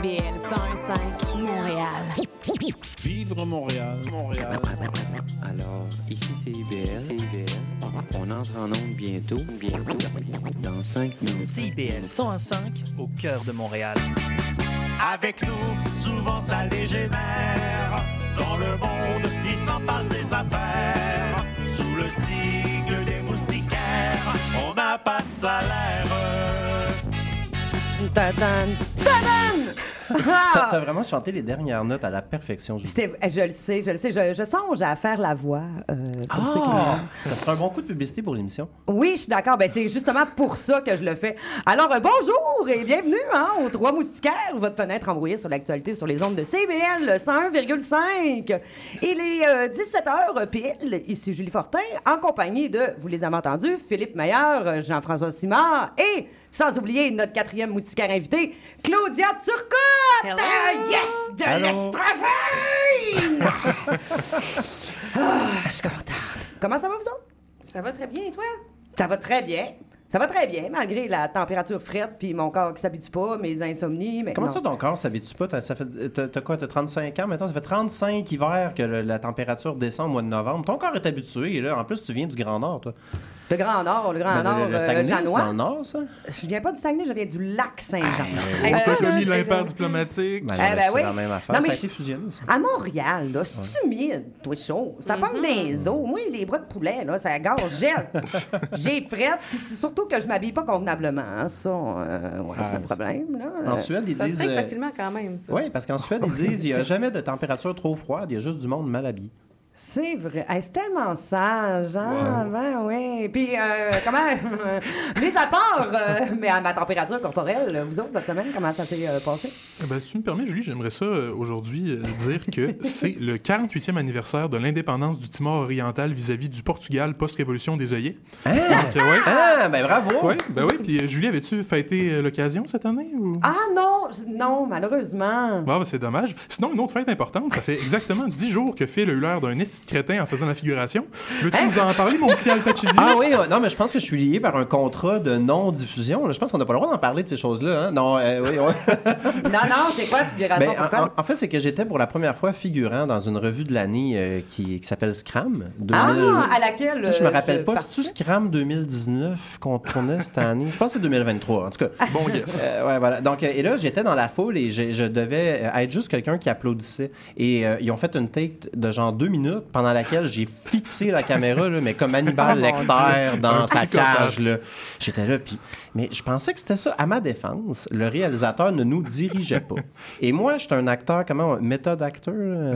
CIBL 101.5 Montréal. Vivre Montréal, Montréal. Alors, ici c'est IBL. CIBL. On entre en onde bientôt. Bientôt. Dans 5 minutes. CIBL 101.5 au cœur de Montréal. Avec nous, souvent ça dégénère. Dans le monde, il s'en passe des affaires. Sous le signe des moustiquaires, on n'a pas de salaire. Tadan! Tadan! T'as t'as vraiment chanté les dernières notes à la perfection. C'était, eh, je le sais, je le sais. Je, je songe à faire la voix euh, pour ceux qui Ah! Ça serait un bon coup de publicité pour l'émission. Oui, je suis d'accord. Ben, c'est justement pour ça que je le fais. Alors, euh, bonjour et bienvenue hein, aux Trois Moustiquaires, votre fenêtre embrouillée sur l'actualité sur les ondes de CBL 101,5. Il est 17h pile. Ici Julie Fortin, en compagnie de, vous les avez entendus, Philippe Meilleur, Jean-François Simard et, sans oublier notre quatrième moustiquaire invité, Claudia Turcotte! Hello. Ah, yes! De l'estrogène! ah, je suis contente. Comment ça va, vous autres? Ça va très bien, et toi? Ça va très bien. Ça va très bien, malgré la température frette, puis mon corps qui s'habitue pas, mes insomnies. Mais Comment non. ça, ton corps s'habitue pas? T'as- Ça fait, t'as, t'as quoi? T'as 35 ans maintenant? Ça fait 35 hivers que le- la température descend au mois de novembre. Ton corps est habitué. Et là, en plus, tu viens du Grand Nord, toi. Le Grand Nord, le Grand Ben, Nord, le, le euh, Saguenay, c'est Janois. dans le Nord, ça? Je viens pas du Saguenay, je viens du lac Saint-Jean. Hey, Euh, T'as ça, commis l'impair diplomatique. Ben, Eh ben c'est oui. la même affaire. Non, mais ça a je- été fusionné, ça. À Montréal, là, c'est humide, toi chaud. Ça pogne des os. Moi, les bras de poulet, là, ça gorge gèle. J'ai frette, puis c'est surtout que je m'habille pas convenablement. hein. Ça, euh, ouais, c'est un problème, là. En Euh, Suède, ils Ça se disent. euh, facilement quand même, ça. Oui, parce qu'en Suède, ils disent il n'y a jamais de température trop froide, il y a juste du monde mal habillé. C'est vrai. Hey, c'est tellement sage, hein? Ben oui. Puis, euh, comment. les apports, euh, mais à ma température corporelle, vous autres, votre semaine, comment ça s'est euh, passé? Eh Ben, si tu me permets, Julie, j'aimerais ça euh, aujourd'hui euh, dire que c'est le 48e anniversaire de l'indépendance du Timor oriental vis-à-vis du Portugal post-révolution des œillets. Hein? Donc, euh, ouais. Ah, ben bravo! Ouais, ben oui. Puis euh, Julie, avais-tu fêté euh, l'occasion cette année ou... Ah non, non, malheureusement. Ah, ben, c'est dommage. Sinon, une autre fête importante, ça fait exactement 10 jours que Phil a eu l'air d'un esti de crétin en faisant la figuration. Veux-tu nous en parler, mon petit Al Pacidi? Ah oui, euh, non, mais je pense que je suis lié par un contrat de non-diffusion. Je pense qu'on n'a pas le droit d'en parler de ces choses-là. Hein? Non, euh, oui, ouais. Non, non, c'est quoi, figuration? Ben, en, pourquoi? en- en fait, c'est que j'étais pour la première fois figurant dans une revue de l'année euh, qui, qui s'appelle Scram. 2000. Ah, à laquelle. Là, je me euh, rappelle pas, partais? c'est-tu Scram 2019 qu'on tournait cette année? Je pense que c'est 2023, en tout cas. Bon guess. Euh, ouais, voilà. Donc, euh, et là, j'étais dans la foule et je, je devais euh, être juste quelqu'un qui applaudissait. Et euh, ils ont fait une take de genre deux minutes pendant laquelle j'ai fixé la caméra, là, mais comme Hannibal Oh, Lecter dans sa cage. là. J'étais là, puis... Mais je pensais que c'était ça. À ma défense, le réalisateur ne nous dirigeait pas. Et moi, j'étais un acteur, comment... Méthode acteur? euh,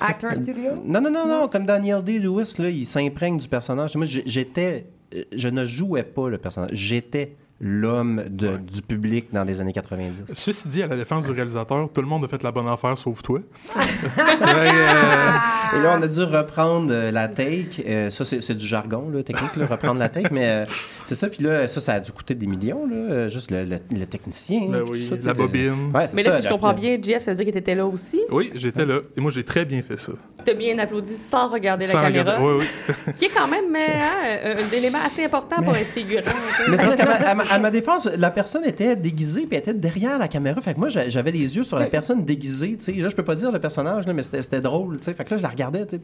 Actor Studio? non, non, non, non, comme Daniel Day-Lewis, là, il s'imprègne du personnage. Moi, j'étais... euh, Je ne jouais pas le personnage. J'étais l'homme de- du public dans les années 90. Ceci dit, à la défense du réalisateur, tout le monde a fait la bonne affaire sauf toi. Euh, Et là, on a dû reprendre euh, la take. Euh, ça, c'est c'est du jargon là, technique, là, reprendre la take. Mais euh, c'est ça. Puis là, ça, ça a dû coûter des millions. Là, juste le, le- le technicien. Ben oui, ça, tu la le- bobine. Ouais, Mais là, ça, si je comprends bien, Jeff, ça veut dire que t'étais là aussi? oui, j'étais là. Et moi, j'ai très bien fait ça. T'as bien applaudi sans regarder Sans la caméra. regarder- Oui, oui. Qui est quand même hein, un, élément assez important pour être figurant. tu. Mais c'est parce à ma- défense, la personne était déguisée puis était derrière la caméra. Fait que moi, j'a- j'avais les yeux sur la personne déguisée. tu sais. Là, je peux pas dire le personnage, là, mais c'était drôle. tu sais. Fait que là, je la regardais. tu sais.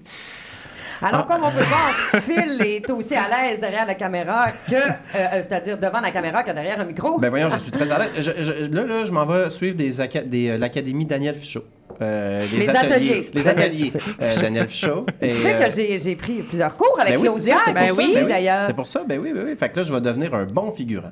Alors, comme on peut voir, Phil est aussi à l'aise derrière la caméra que, euh, euh, c'est-à-dire devant la caméra que derrière un micro. Ben voyons, je suis très à l'aise. Je- je- là, là, je m'en vais suivre des, euh, l'Académie Daniel Fichot. Euh, Les ateliers. Les ateliers. Euh, Daniel Fichot. tu sais que j'ai j'ai pris plusieurs cours avec ben oui, Claudia, c'est ben oui, d'ailleurs. C'est pour ça, ben oui, ben oui. Fait que là, je vais devenir un bon figurant.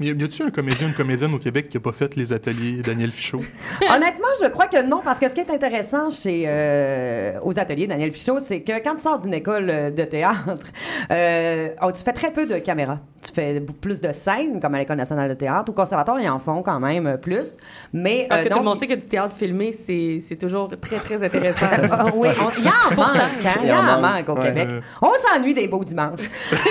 Mais y a-tu un comédien, une comédienne au Québec qui a pas fait les ateliers Daniel Fichot? Honnêtement, je crois que non, parce que ce qui est intéressant chez euh, aux ateliers Daniel Fichot, c'est que quand tu sors d'une école euh, de théâtre, euh, oh, tu fais très peu de caméras. Tu fais plus de scènes, comme à l'École nationale de théâtre. Au conservatoire, ils en font quand même plus. Mais, Parce euh, que tout le donc, monde sait que du théâtre filmé, c'est c'est toujours très, très intéressant. Ah oui, on- il y en manque, hein, il y en manque au Ouais. Québec. On s'ennuie des beaux dimanches.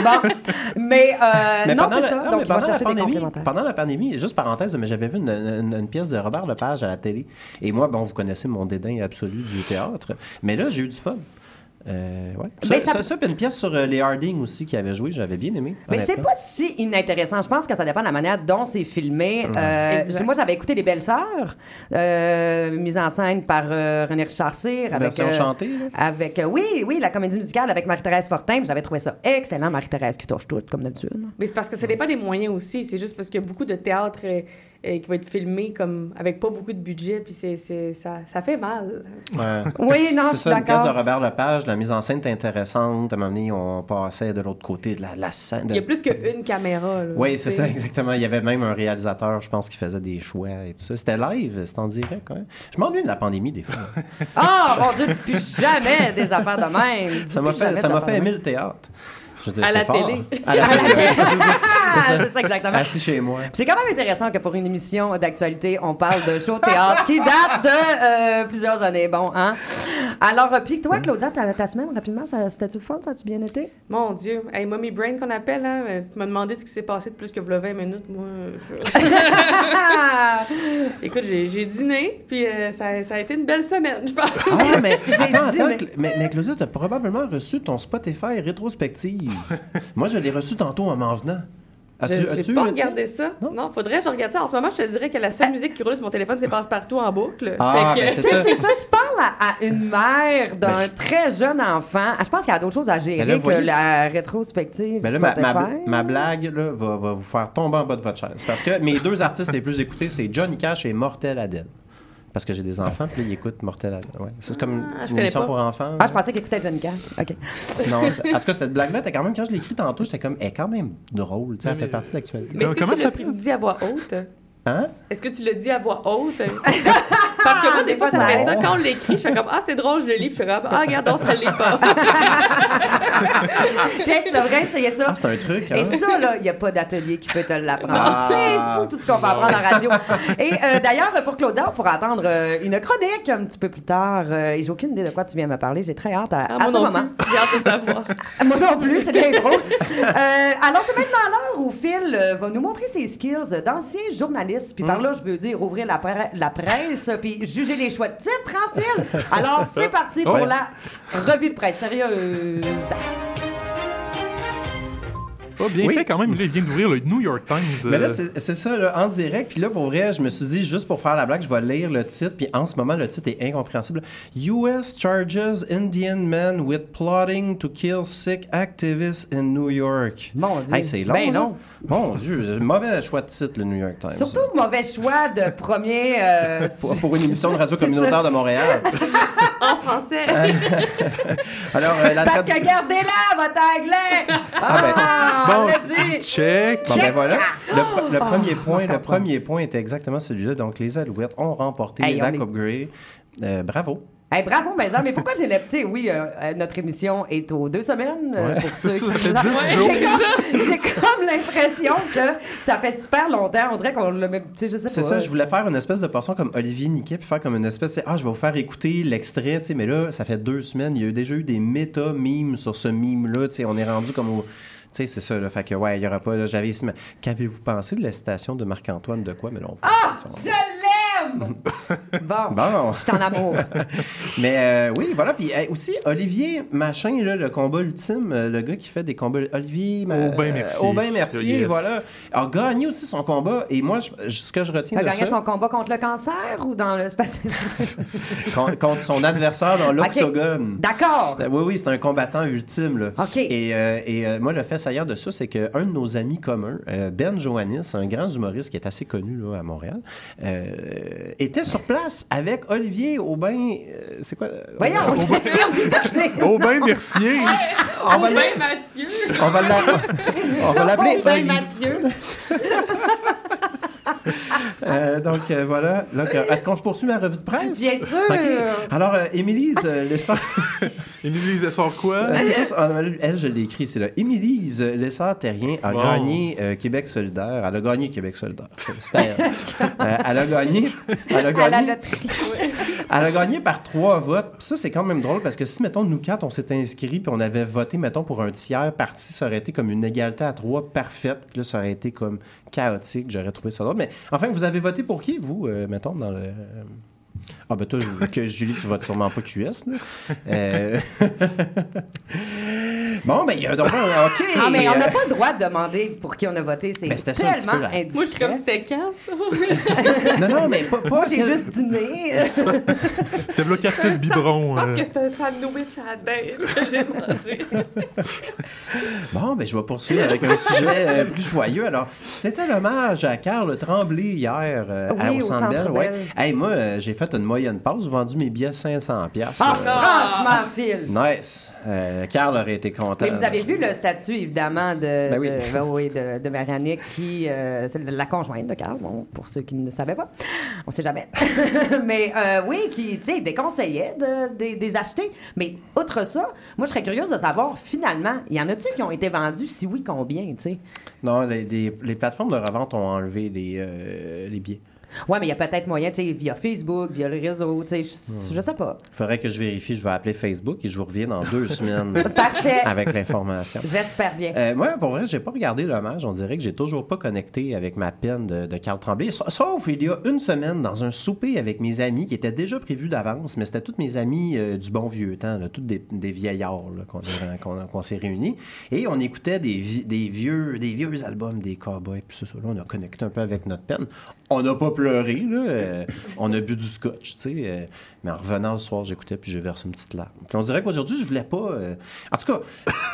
Bon, mais, euh, Mais non, c'est ça. non, Donc, mais il va pendant la chercher des Pendant la pandémie, juste parenthèse, mais j'avais vu une, une- une pièce de Robert Lepage à la télé. Et moi, bon, vous connaissez mon dédain absolu du théâtre. Mais là, j'ai eu du fun. Euh, ouais. Ben, ça, ça- ça, ça, puis une pièce sur euh, les Harding aussi qui avait joué, j'avais bien aimé. Mais c'est pas si inintéressant. Je pense que ça dépend de la manière dont c'est filmé. Euh, moi, j'avais écouté Les Belles Sœurs, euh, mise en scène par euh, René Richard Cyr. Avec, Version euh, chantée? Avec, euh, oui, oui, la comédie musicale avec Marie-Thérèse Fortin. J'avais trouvé ça excellent, Marie-Thérèse qui touche tout, comme d'habitude. Mais c'est parce que ça dépend des moyens aussi. C'est juste parce qu'il y a beaucoup de théâtre euh, qui va être filmé comme avec pas beaucoup de budget, puis c'est, c'est- ça, ça fait mal. Ouais. Oui, non, C'est ça, une pièce de d'accord. Robert Lepage, la mise en scène est intéressante. À un moment donné, on passait de l'autre côté de la, la scène. Il y a plus qu'une caméra. là. Oui, c'est Tu ça, exactement. Il y avait même un réalisateur, je pense, qui faisait des choix et tout ça. C'était live, c'était en direct. quand même. Je m'ennuie de la pandémie, des fois. Ah, mon Dieu, dis plus jamais des affaires de même. Ça m'a fait, ça m'a fait aimer le théâtre. Je veux dire, À la fort. télé. À la télé. c'est ça. Ah, c'est ça, exactement. Assis chez moi. Puis C'est quand même intéressant que pour une émission d'actualité, on parle de show théâtre qui date de euh, plusieurs années. Bon, hein? Alors, euh, puis toi, Claudia, ta, ta semaine, rapidement, ça, c'était-tu fun? Ça a-tu bien été? Mon Dieu. Hey, Mommy Brain qu'on appelle, hein, euh, tu m'as demandé ce qui s'est passé de plus que 20 minutes. Moi, je- écoute, j'ai, j'ai dîné, puis euh, ça, ça a été une belle semaine, je pense. Ah, mais, attends, attends, mais, mais Claudia, t'as probablement reçu ton Spotify rétrospective. Moi, je l'ai reçu tantôt en m'en venant. As-tu, Je- as-tu J'ai pas regardé ça. Non? Non, faudrait que je regarde ça. En ce moment, je te dirais que la seule musique qui roule sur mon téléphone, c'est Passe-Partout en boucle. Ah, Fait que- ben c'est ça. c'est ça, tu parles à, à une mère d'un Ben, je- très jeune enfant. Ah, Je pense qu'il y a d'autres choses à gérer Ben là, que voyez- la rétrospective. Mais là, ma, ma- Spotify. ma blague là, va, va vous faire tomber en bas de votre chaise. Parce que mes deux artistes les plus écoutés, c'est Johnny Cash et Mortel Adèle. Parce que j'ai des enfants, puis ils écoutent Mortel Adèle. Ouais. C'est comme Ah, je une connais émission pas. pour enfants. Ah, je pensais qu'il écoutait Johnny Cash. OK. Non, en tout cas, cette blague-là, quand même, quand je l'ai écrite tantôt, j'étais comme, elle est quand même drôle. tu sais, Elle fait partie de l'actualité. Mais est-ce que Comment tu ça pris- dit à voix haute? Hein? Est-ce que tu l'as dit à voix haute? Parce que moi, des fois, ça fait ça. Quand on l'écrit, je fais comme Ah, c'est drôle, je le lis. Puis je fais comme Ah, regarde, on se l'est pas. Tu devrais essayer ça. Ah, c'est un truc, hein? Et ça, là, il n'y a pas d'atelier qui peut te l'apprendre. Ah. C'est fou tout ce qu'on peut apprendre en radio. Et euh, d'ailleurs, pour Claudia, on pourra attendre euh, une chronique un petit peu plus tard. Euh, et j'ai aucune idée de quoi tu viens me parler. J'ai très hâte à, Ah, à moi ce non moment. plus. J'ai hâte de savoir. Moi non plus, c'est bien. Euh, alors, c'est maintenant l'heure où Phil euh, va nous montrer ses skills d'ancien journaliste. Puis par là, je veux dire ouvrir la, pre- la presse puis juger les choix de titres, hein, Phil? Alors, c'est parti pour Ouais. la revue de presse sérieuse. Pas bien Oui. fait quand même. Là, il vient d'ouvrir le New York Times. Mais là, euh, c'est ça, là, en direct. Puis là, pour vrai, je me suis dit, juste pour faire la blague, je vais lire le titre. Puis en ce moment, le titre est incompréhensible. US charges Indian man with plotting to kill sick activists in New York. Mon Dieu, Hey, c'est long. bien là. long. Mon Dieu, mauvais choix de titre, le New York Times. Surtout mauvais choix de premier. euh, Pour, pour une émission de radio communautaire de Montréal. En français. Alors, euh, la Parce tradu- que gardez-la, votre anglais! Ah, ben, Ah, Bon, check. Bon, ben voilà. Le, pr- le premier point, le premier point était exactement celui-là. Donc, les Alouettes ont remporté Hey, la on est- Coupe Grey. Euh, bravo. Hey, bravo, Maison. Mais pourquoi j'ai le. Tu sais, oui, euh, euh, notre émission est aux deux semaines. euh, Ouais. pour ceux Ça, qui ça fait nous en- 10 Ouais, jours. J'ai comme, comme l'impression que ça fait super longtemps. On dirait qu'on. Tu sais, je sais pas. C'est ça, je voulais faire une espèce de portion comme Olivier Niquet, puis faire comme une espèce, ah, je vais vous faire écouter l'extrait, tu sais, mais là, ça fait deux semaines, il y a déjà eu des méta-mimes sur ce mime-là, tu sais, on est rendu comme au... Sais, c'est ça, là, fait que, ouais, il y aura pas, j'avais qu'avez-vous pensé de la citation de Marc-Antoine de quoi, mais non. Ah! Je Bon. Bon. Je suis en amour. Mais euh, oui, voilà. Puis euh, aussi, Olivier Machin, là, le combat ultime, euh, le gars qui fait des combats. Olivier Aubin Mercier. Aubin Mercier, Yes. voilà. A gagné aussi son combat. Et moi, je- je- ce que je retiens Il a de gagné ça, son combat contre le cancer ou dans le space? con- contre son adversaire dans l'octogone. D'accord. Oui, oui, c'est un combattant ultime. Là. OK. Et, euh, et euh, moi, le fait saillant de ça, c'est qu'un de nos amis communs, euh, Ben Joannis, un grand humoriste qui est assez connu là, à Montréal, euh, était sur place avec Olivier Aubin. euh, c'est quoi? euh, Voyons, Aubin Mercier. On va Aubin l'a- Mathieu. on va l'a- on va l'appeler Olivier. Mathieu. Euh, donc euh, voilà. Donc, euh, Est-ce qu'on se poursuit ma revue de presse? Bien sûr. Alors, euh, Émilise euh, Lessard- Émilie, elle sort quoi? Euh, c'est quoi ça? Ah, non, elle, je l'ai écrit, c'est là. Émilise Lessard-Terrien a gagné euh, Québec solidaire. Elle a gagné Québec solidaire. C'était elle. Euh, elle a gagné. Elle a gagné. Elle a gagné par trois votes. Ça, c'est quand même drôle parce que si, mettons, nous quatre, on s'était inscrits puis on avait voté, mettons, pour un tiers parti, ça aurait été comme une égalité à trois parfaite. Puis là, ça aurait été comme chaotique. J'aurais trouvé ça drôle. Mais enfin, vous avez voté pour qui, vous, euh, mettons, dans le. Ah, ben toi, que Julie, tu vas sûrement pas QS, là. Euh, bon, ben, il y a donc un- OK. Ah, mais on n'a euh, pas le droit de demander pour qui on a voté. C'est Ben, c'était ça un petit tellement peu, indiscret. Moi, je suis comme c'était casse. Non, non, mais pas. pas Moi, j'ai juste dîné. C'était là 4-6 biberons. Je pense euh. que c'est un sandwich à la dinde que j'ai mangé. Bon, ben, je vais poursuivre avec un sujet euh, plus joyeux. Alors, c'était l'hommage à Carl Tremblay hier euh, Oui, à- au au Centre Centre Bell. Ouais. Hey, moi, euh, j'ai fait une moyenne pause, j'ai vendu mes billets 500$. piastres. Ah, Euh, franchement, Phil. nice. Euh, Carl aurait été content. Mais vous avez vu le statut, évidemment, de, Ben oui. de, ben oui, de, de Marianique, qui, euh, c'est la conjointe de Carl, bon, pour ceux qui ne savaient pas. On sait jamais. Mais euh, oui, qui, tu sais, déconseillait de, de- des acheter. Mais outre ça, moi, je serais curieuse de savoir, finalement, il y en a-tu qui ont été vendus? Si oui, combien, tu sais? Non, les, les- les plateformes de revente ont enlevé les, euh, les billets. Ouais, mais il y a peut-être moyen, tu sais, via Facebook, via le réseau, tu sais, je, je sais pas. Faudrait que je vérifie. Je vais appeler Facebook et je vous reviens dans deux semaines Parfait. avec l'information. J'espère bien. Euh, moi, pour vrai, j'ai pas regardé l'hommage. On dirait que j'ai toujours pas connecté avec ma peine de, de Carl Tremblay. Sa- Sauf il y a une semaine, dans un souper avec mes amis qui était déjà prévu d'avance, mais c'était tous mes amis euh, du bon vieux temps, là, tous des, des vieillards là, qu'on est- qu'on qu'on s'est réunis. Et on écoutait des, vi- des vieux, des vieux albums des cowboys. Puis ça, là, on a connecté un peu avec notre peine. On n'a pas pleuré, là. euh, on a bu du scotch, tu sais. euh, mais en revenant le soir, j'écoutais puis j'ai versé une petite larme. Puis on dirait qu'aujourd'hui, je voulais pas. euh, En tout cas,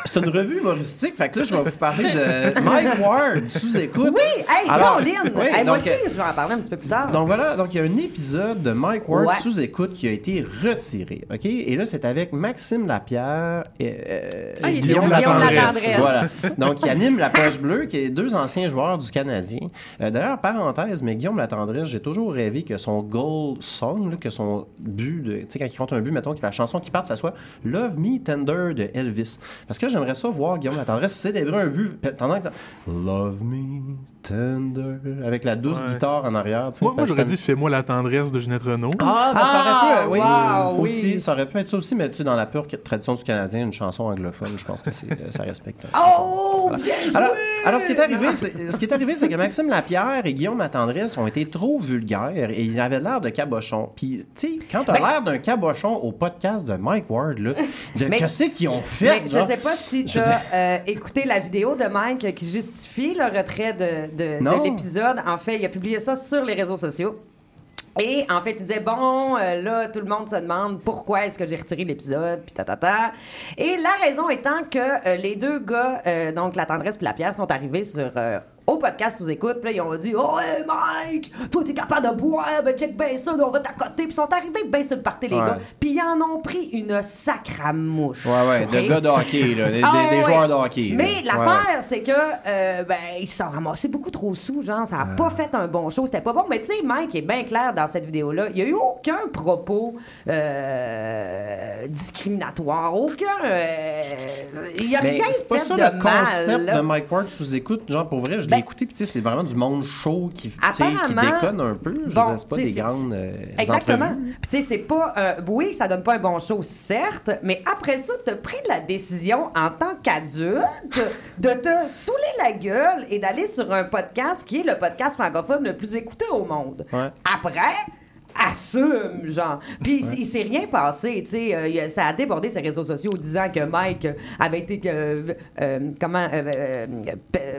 c'est une revue humoristique. Fait que là, je vais vous parler de Mike Ward sous écoute. Oui, hey, Alors, oui, Hey, moi donc, aussi, je vais en parler un petit peu plus tard. donc voilà, donc il y a un épisode de Mike Ward Ouais. sous écoute qui a été retiré, ok? Et là c'est avec Maxime Lapierre et euh, Ah, Guillaume. Latendresse. Voilà. Donc il anime la page bleue, qui est deux anciens joueurs du Canadien. Euh, D'ailleurs parenthèse, mais Guillaume J'ai toujours rêvé que son goal song, que son but, tu sais quand il compte un but, mettons que la chanson qui part, ça soit Love Me Tender de Elvis. Parce que j'aimerais ça voir Guillaume Latendresse célébrer un but pendant que Love Me Tender avec la douce Ouais. guitare en arrière. Moi, moi, j'aurais dit Fais-moi la tendresse de Ginette Renault. ah, ben, ça aurait pu, euh, oui, Ah, wow, aussi, oui. ça aurait pu être ça aussi, mais tu sais, dans la pure tradition du Canadien, une chanson anglophone, je pense que euh, ça respecte. Oh, bien joué! Alors, alors, ce qui est arrivé, c'est, ce qui est arrivé, c'est que Maxime Lapierre et Guillaume Latendresse ont été trop vulgaires et ils avaient l'air de cabochons. Puis, tu sais, quand t'as Ben, l'air d'un cabochon au podcast de Mike Ward, là, de Mais- qu'est-ce qu'ils ont fait, Mais je sais pas si tu as écouté la vidéo de Mike qui justifie le retrait de, de- l'épisode. En fait, il a publié ça sur les réseaux sociaux. Et en fait, il disait bon, euh, là, tout le monde se demande pourquoi est-ce que j'ai retiré l'épisode, puis ta ta ta. Et la raison étant que euh, les deux gars, euh, donc la tendresse puis la pierre, sont arrivés sur au podcast sous écoute, puis là, ils ont dit oh hey, Mike, toi t'es capable de boire, ben check bien ça, on va t'accoter, puis ils sont arrivés bien sur le party les Ouais. gars, puis ils en ont pris une sacramouche. Ouais, ouais, de OK? gars de hockey, là, des, Ah, des- des ouais. joueurs de hockey. Mais Ouais, l'affaire, c'est que euh, ben, ils se sont ramassés beaucoup trop sous, genre, ça a Ah. pas fait un bon show, c'était pas bon. Mais tu sais, Mike est bien clair dans cette vidéo-là. Il y a eu aucun propos euh, discriminatoire, aucun. euh, il y a rien c'est pas ça le concept de Mike Ward sous écoute. Genre, pour vrai, je l'ai Ben, écouté, puis tu c'est vraiment du monde chaud qui, tu qui déconne un peu. Je dire, c'est pas tu des grandes euh, Exactement. Puis tu sais, c'est pas. euh, oui, ça donne pas un bon show, certes, mais après ça, t'as pris la décision en tant qu'adulte de te saouler la gueule et d'aller sur un podcast qui est le podcast francophone le plus écouté au monde. Ouais. Après. Assume, genre. Puis il- il s'est rien passé, tu sais. euh, ça a débordé ses réseaux sociaux disant que Mike avait été, euh, euh, comment,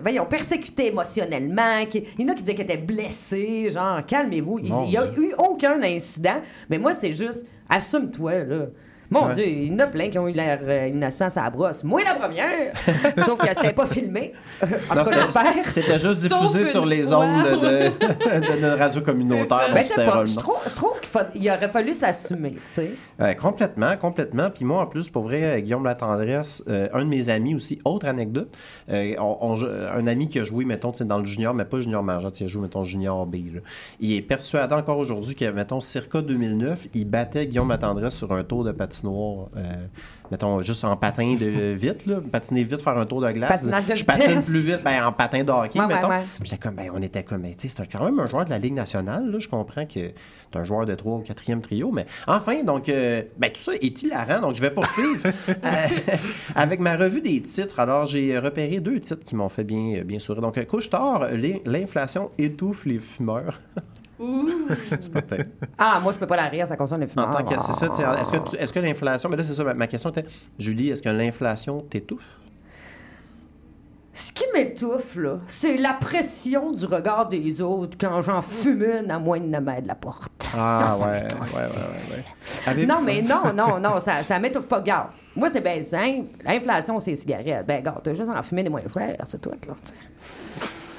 voyons, persécuté émotionnellement. Il y en a qui disaient qu'il était blessé, genre, calmez-vous. Il Mon il y a eu aucun incident. Mais moi, c'est juste, assume-toi, là. Mon Dieu, il y en a plein qui ont eu l'air euh, innocents à la brosse. Moi, la première! Sauf que c'était pas filmé. en Non, tout cas, c'était- j'espère. C'était juste diffusé sur les fois. ondes de, notre radio communautaire. Ben, je sais c'était pas. drôlement. Je trouve, je trouve qu'il aurait fallu s'assumer, tu sais. Ouais, complètement, complètement. Puis moi, en plus, pour vrai, euh, Guillaume Latendresse, euh, un de mes amis aussi, autre anecdote, euh, on- on jou- un ami qui a joué, mettons, dans le junior, mais pas junior majeur, il a joué, mettons, junior B. là. Il est persuadé encore aujourd'hui que, mettons, circa 2009, il battait Guillaume Latendresse sur un tour de patinoire, euh, mettons, juste en patin de vite, là, patiner vite, faire un tour de glace. Patinage de Je patine vitesse. plus vite, ben, en patin de hockey, Ouais, ouais, mettons. ouais. J'étais comme, ben, on était comme, ben, tu sais, c'est quand même un joueur de la Ligue nationale, là. Je comprends que t'es un joueur de 3 ou 4e trio, mais enfin, donc, euh, ben, tout ça est hilarant, donc je vais poursuivre euh, avec ma revue des titres. Alors, j'ai repéré deux titres qui m'ont fait bien, bien sourire. Donc, Couche-Tard, l'inflation étouffe les fumeurs. C'est pas. Ah, moi, je peux pas la rire, ça concerne les En fumeurs. tant que. C'est ça, tu sais, est-ce que, tu- est-ce que l'inflation. Mais là, c'est ça, ma, ma question était. Julie, est-ce que l'inflation t'étouffe? Ce qui m'étouffe, là, c'est la pression du regard des autres quand j'en fume une à moins de 9 mètres de la porte. ça, ça Ah, ouais, m'étouffe. ouais, ouais, ouais, ouais. Avez-vous- Non, mais non, non, non, ça, ça m'étouffe pas. Garde, moi, c'est bien simple. L'inflation, c'est les cigarettes. Ben, garde, t'as juste à en fumer des moins chers, c'est tout, là.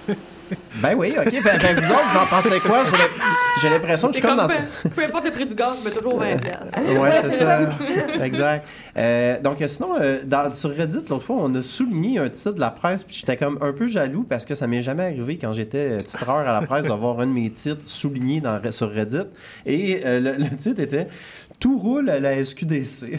Ben oui, OK. Ben, ben, vous autres, vous en pensez quoi? J'ai l'im- J'ai l'impression que je suis comme comme, dans. peu, peu importe le prix du gaz, je mets toujours 20 piastres. Ouais, c'est ça. exact. Euh, donc, euh, sinon, euh, dans- sur Reddit, l'autre fois, on a souligné un titre de la presse, puis j'étais comme un peu jaloux parce que ça m'est jamais arrivé quand j'étais titreur à la presse d'avoir un de mes titres souligné dans, sur Reddit. Et euh, le, le titre était Tout roule à la SQDC.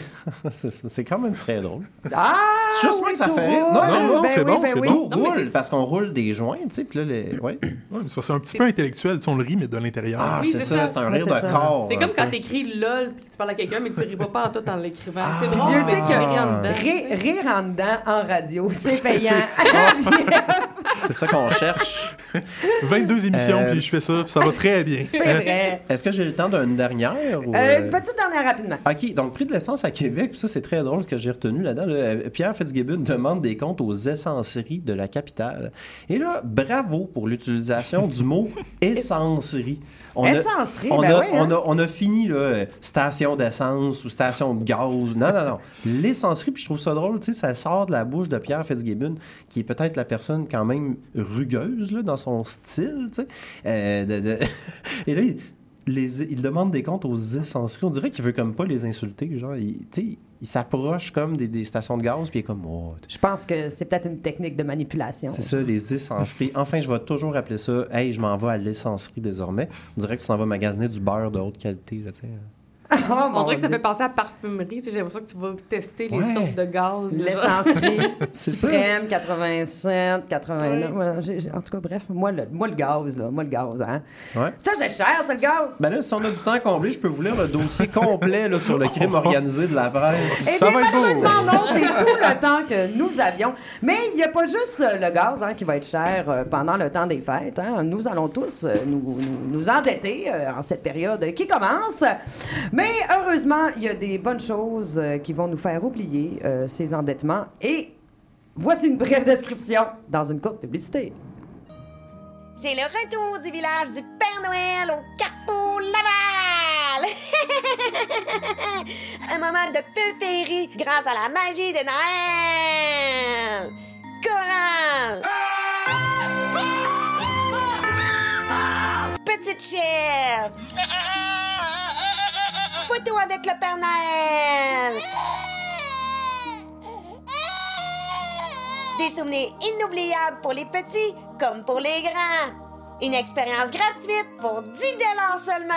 c'est quand même très drôle. Ah! C'est juste moi que ça fait. Non, non, non, Ben c'est oui, bon, ben c'est oui. bon. Tout Non, roule parce qu'on roule des joints, tu sais, puis là, les... ouais. Ouais, mais c'est un petit peu intellectuel. On le rit, mais de l'intérieur. Ah, Oui, c'est ça, ça. c'est un rire de ça. corps. C'est comme quand t'écris LOL puis que tu parles à quelqu'un, mais tu ris pas en tout en l'écrivant. Ah. c'est Puis drôle, Dieu mais sait tu ris en dedans. Rire, en dedans en radio, c'est payant. C'est ça qu'on cherche. 22 émissions, Euh, puis je fais ça, puis ça va très bien. c'est vrai. Est-ce que j'ai le temps d'une dernière? Ou, Euh, euh, une petite dernière rapidement. OK, donc prix de l'essence à Québec, ça c'est très drôle ce que j'ai retenu là-dedans. là. Euh, Pierre Fitzgibbon demande des comptes aux essenceries de la capitale. Et là, bravo pour l'utilisation du mot essencerie. On a- Essencerie, on, ben a, hein? on, a, on a fini là, euh, station d'essence ou station de gaz. Non, non, non. L'essencerie, puis je trouve ça drôle, tu sais, ça sort de la bouche de Pierre Fitzgibbon, qui est peut-être la personne quand même rugueuse là, dans son style, tu sais. Euh, de- de- Et là, les, il demande des comptes aux essenceries. On dirait qu'il veut comme pas les insulter. Genre, il, il s'approche comme des, des stations de gaz, puis il est comme, oh, Je pense que c'est peut-être une technique de manipulation. c'est ça, les essenceries. Enfin, je vais toujours appeler ça, hey, je m'en vais à l'essencerie désormais. On dirait que tu t'en vas magasiner du beurre de haute qualité, là. Oh, mon On dirait que ça fait penser à parfumerie. Tu sais, J'ai l'impression que tu vas tester les sortes de gaz. L'essencerie, suprême, 87, 89. Voilà, j'ai- j'ai- en tout cas, bref, moi le, moi, le gaz, là. Moi, le gaz, hein. Ouais. Ça, c'est cher, ça, le gaz. Ben là, si on a du temps à combler, je peux vous lire le dossier complet là, sur le crime organisé de la presse. Eh Ça bien, va être beau. malheureusement, non, c'est tout le temps que nous avions. Mais il n'y a pas juste euh, le gaz hein, qui va être cher euh, pendant le temps des fêtes. hein. Nous allons tous euh, nous, nous, nous endetter euh, en cette période qui commence. Mais heureusement, il y a des bonnes choses euh, qui vont nous faire oublier euh, ces endettements. Et voici une brève description dans une courte publicité. C'est le retour du village du Père Noël au Carrefour Laval! Un moment de peu féerie grâce à la magie de Noël! Chorale! Petite chèvre! Photo avec le Père Noël! Des souvenirs inoubliables pour les petits comme pour les grands. Une expérience gratuite pour 10 seulement.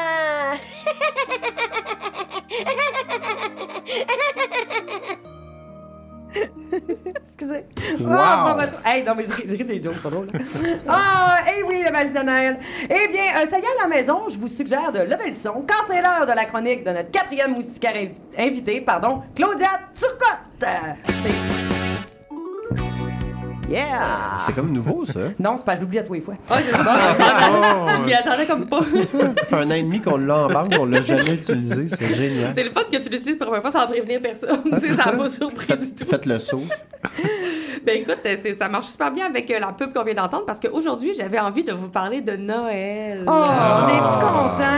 Excusez. Wow. Ah, bon retour. Hey, non, mais je ris, des jokes, pas drôle. Ah, eh oui, le magie de Noël. Eh bien, euh, ça y est, à la maison, je vous suggère de lever le son quand c'est l'heure de la chronique de notre quatrième moustiquaire invi- invité, pardon, Claudia Turcotte. Yeah! C'est comme nouveau, ça. Non, c'est pas, je l'oublie à tous les fois. Ouais, c'est ça. Oh, Je m'y attendais comme pas. Ça fait un an et demi qu'on l'a en banque, on l'a jamais utilisé. C'est génial. C'est le fun que tu l'utilises pour la première fois sans prévenir personne. C'est ça m'a pas surpris Faites, du tout. faites le saut. Ben écoute, euh, ça marche super bien avec euh, la pub qu'on vient d'entendre parce qu'aujourd'hui, j'avais envie de vous parler de Noël. Oh, on est-tu content?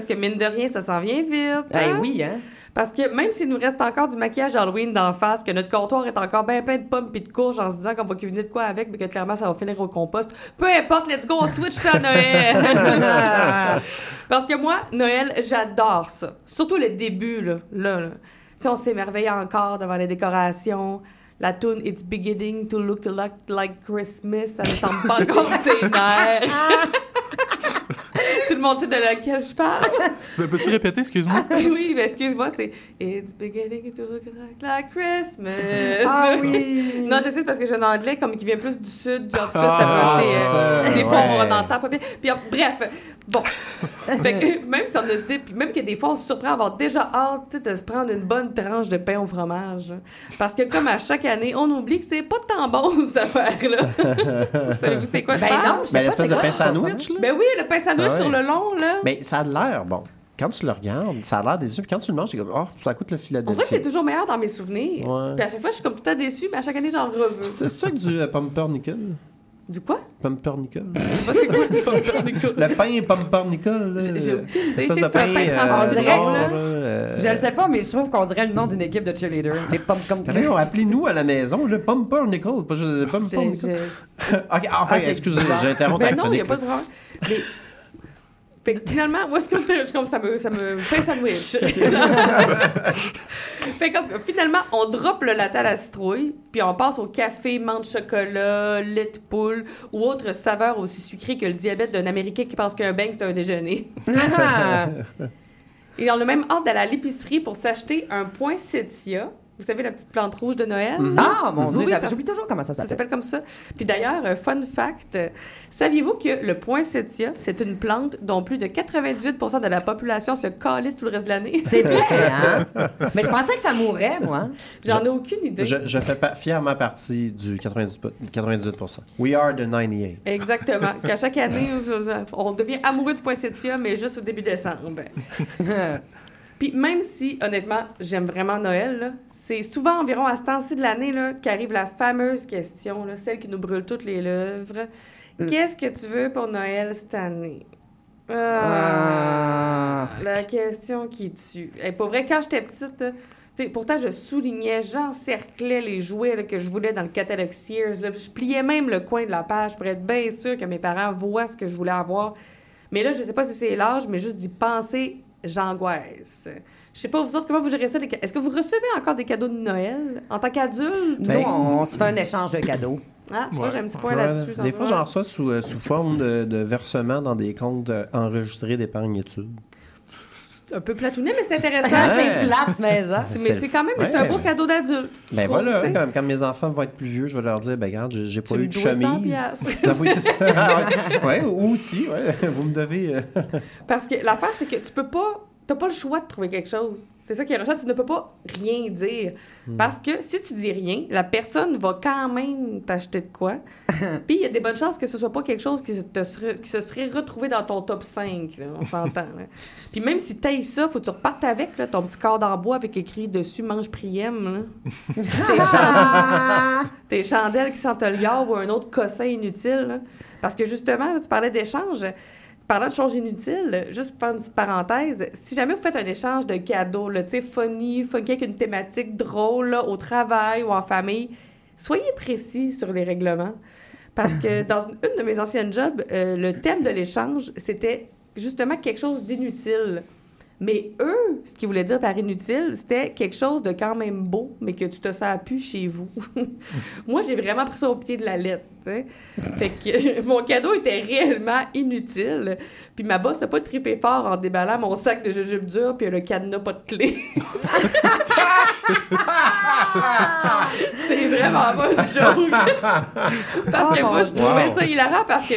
Parce que mine de rien, ça s'en vient vite. Eh hein? oui, hein? Parce que même s'il nous reste encore du maquillage Halloween d'en face, que notre comptoir est encore bien plein de pommes et de courges en se disant qu'on va cuisiner de quoi avec, mais que clairement ça va finir au compost, peu importe, let's go, on switch ça à Noël! Parce que moi, Noël, j'adore ça. Surtout le début, là. là, là. Tu sais, on s'émerveille encore devant les décorations. La tune It's beginning to look like, like Christmas, ça ne tombe pas encore ses nerfs. Le monde sait de laquelle je parle. Ben, Peux-tu répéter, excuse-moi? oui, mais excuse-moi, c'est It's beginning to look like, like Christmas. Ah oui! non, je sais, c'est parce que j'ai un anglais comme qui vient plus du sud. Genre, en tout cas, Ah, c'est euh, ça, Des fois, ouais. on n'entend pas bien. Puis, euh, bref, Bon. fait que, même si on a dé- puis même que des fois, on se surprend à avoir déjà hâte tu sais, de se prendre une bonne tranche de pain au fromage. hein. Parce que, comme à chaque année, on oublie que c'est pas tant bon, cette affaire-là. Vous savez-vous c'est quoi Ben non, je sais Ben, l'espèce de pain sandwich, là. Ben oui, le pain sandwich Ah ouais. sur le long, là. Mais ça a l'air bon. Quand tu le regardes, ça a l'air délicieux. Puis quand tu le manges, c'est comme, oh, ça coûte le On Philadelphie. dirait que c'est toujours meilleur dans mes souvenirs. Ouais. Puis à chaque fois, je suis comme tout le temps déçue, mais à chaque année, j'en reveux. C'est c'est ça que du euh, pumpernickel? Du quoi? Pumpernickel. le pain pumpernickel, là. J'ai- j'ai aucune idée. Espèce Je sais de pain, euh, euh, Je le sais pas, mais je trouve qu'on dirait le nom d'une équipe de cheerleaders. Les Savez, on appelez-nous à la maison le pumpernickel, pas juste J'ai- j'ai- Ok, enfin, Ah, c'est excusez, bizarre. j'interromps ta Ben non, il n'y a pas de problème. Fait que finalement, moi, comme, je suis comme ça me, ça me pain sandwich. fait que, finalement, on drop le latte à la citrouille, puis on passe au café, menthe chocolat, lait de poule ou autre saveur aussi sucrée que le diabète d'un Américain qui pense qu'un bang, c'est un déjeuner. Ah! Et on a même hâte d'aller à l'épicerie pour s'acheter un poinsettia. Vous savez, la petite plante rouge de Noël? Ah, mon Oui, Dieu, oui, j'oublie toujours comment ça Ça s'appelle. s'appelle comme ça. Puis d'ailleurs, euh, fun fact, euh, saviez-vous que le poinsettia, c'est une plante dont plus de 98% de la population se calisse tout le reste de l'année? C'est vrai, hein? Mais je pensais que ça mourrait, moi. J'en ai aucune idée. Je, je fais pas fièrement partie du 98, 98%. We are the 98. Exactement. Qu'à chaque année, on devient amoureux du poinsettia, mais juste au début décembre. Puis même si, honnêtement, j'aime vraiment Noël, c'est souvent environ à ce temps-ci de l'année qu'arrive la fameuse question, là, celle qui nous brûle toutes les lèvres. Qu'est-ce que tu veux pour Noël cette année? Ah, La question qui tue. Et pour vrai, quand j'étais petite, pourtant je soulignais, j'encerclais les jouets là, que je voulais dans le catalogue Sears. là. Je pliais même le coin de la page pour être bien sûr que mes parents voient ce que je voulais avoir. Mais là, je sais pas si c'est l'âge, mais juste d'y penser, j'angoisse. Je sais pas, vous autres, comment vous gérez ça? les Est-ce que vous recevez encore des cadeaux de Noël en tant qu'adulte? Nous, on, on se fait un échange de cadeaux. Ah, tu vois, j'ai un petit point Ouais, là-dessus. Des fois, j'en reçois sous, euh, sous forme de, de versement dans des comptes euh, enregistrés d'épargne études. Un peu platouné, mais c'est intéressant. Ah, Ouais. c'est plate, mais ça. C'est- C'est Mais c'est quand même c'est ouais. un beau cadeau d'adulte. Ben trouve, voilà, quand, quand mes enfants vont être plus vieux, je vais leur dire, ben regarde, j'ai pas Tu eu de dois 100 chemise. Ben oui, c'est ça. ouais, ou aussi, ouais, vous me devez. euh, Parce que l'affaire, c'est que tu peux pas. T'as pas le choix de trouver quelque chose. C'est ça qui est recherché. Tu ne peux pas rien dire. Hmm. Parce que si tu dis rien, la personne va quand même t'acheter de quoi. Puis il y a des bonnes chances que ce soit pas quelque chose qui se, te serait, qui se serait retrouvé dans ton top 5. là, on s'entend. Puis même si t'ailles ça, faut que tu repartes avec là, ton petit cadre en bois avec écrit dessus mange priem. Tes, chan- tes chandelles qui sentent le liard ou un autre cossin inutile. là. Parce que justement, là, tu parlais d'échange. Parlant de choses inutiles, juste pour faire une petite parenthèse, si jamais vous faites un échange de cadeaux, là, tu sais, funny, funky avec une thématique drôle, là, au travail ou en famille, soyez précis sur les règlements. Parce que dans une, une de mes anciennes jobs, euh, le thème de l'échange, c'était justement quelque chose d'inutile. Mais eux, ce qu'ils voulaient dire par inutile, c'était quelque chose de quand même beau, mais que tu te sers plus chez vous. Moi, j'ai vraiment pris ça au pied de la lettre. Fait que mon cadeau était réellement inutile. Puis ma boss n'a pas trippé fort en déballant mon sac de jujubes durs puis le cadenas pas de clé. C'est vraiment pas une joke. parce que Oh, moi, je trouvais ça hilarant parce que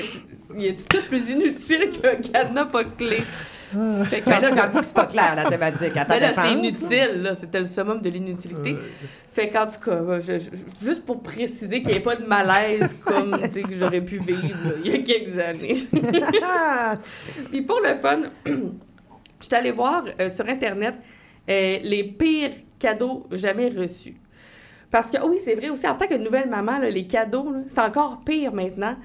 il est tout plus inutile qu'un cadenas pas de clé? Fait que, Mais là, j'avoue que c'est pas clair, la thématique. À ta mais là, c'est inutile, là. C'était le summum de l'inutilité. Fait qu'en tout cas, moi, je- je- juste pour préciser qu'il n'y ait pas de malaise comme tu sais, que j'aurais pu vivre là, il y a quelques années. Puis pour le fun, je suis allée voir euh, sur Internet euh, les pires cadeaux jamais reçus. Parce que, oh oui, c'est vrai aussi, en tant que nouvelle maman, là, les cadeaux, là, c'est encore pire maintenant.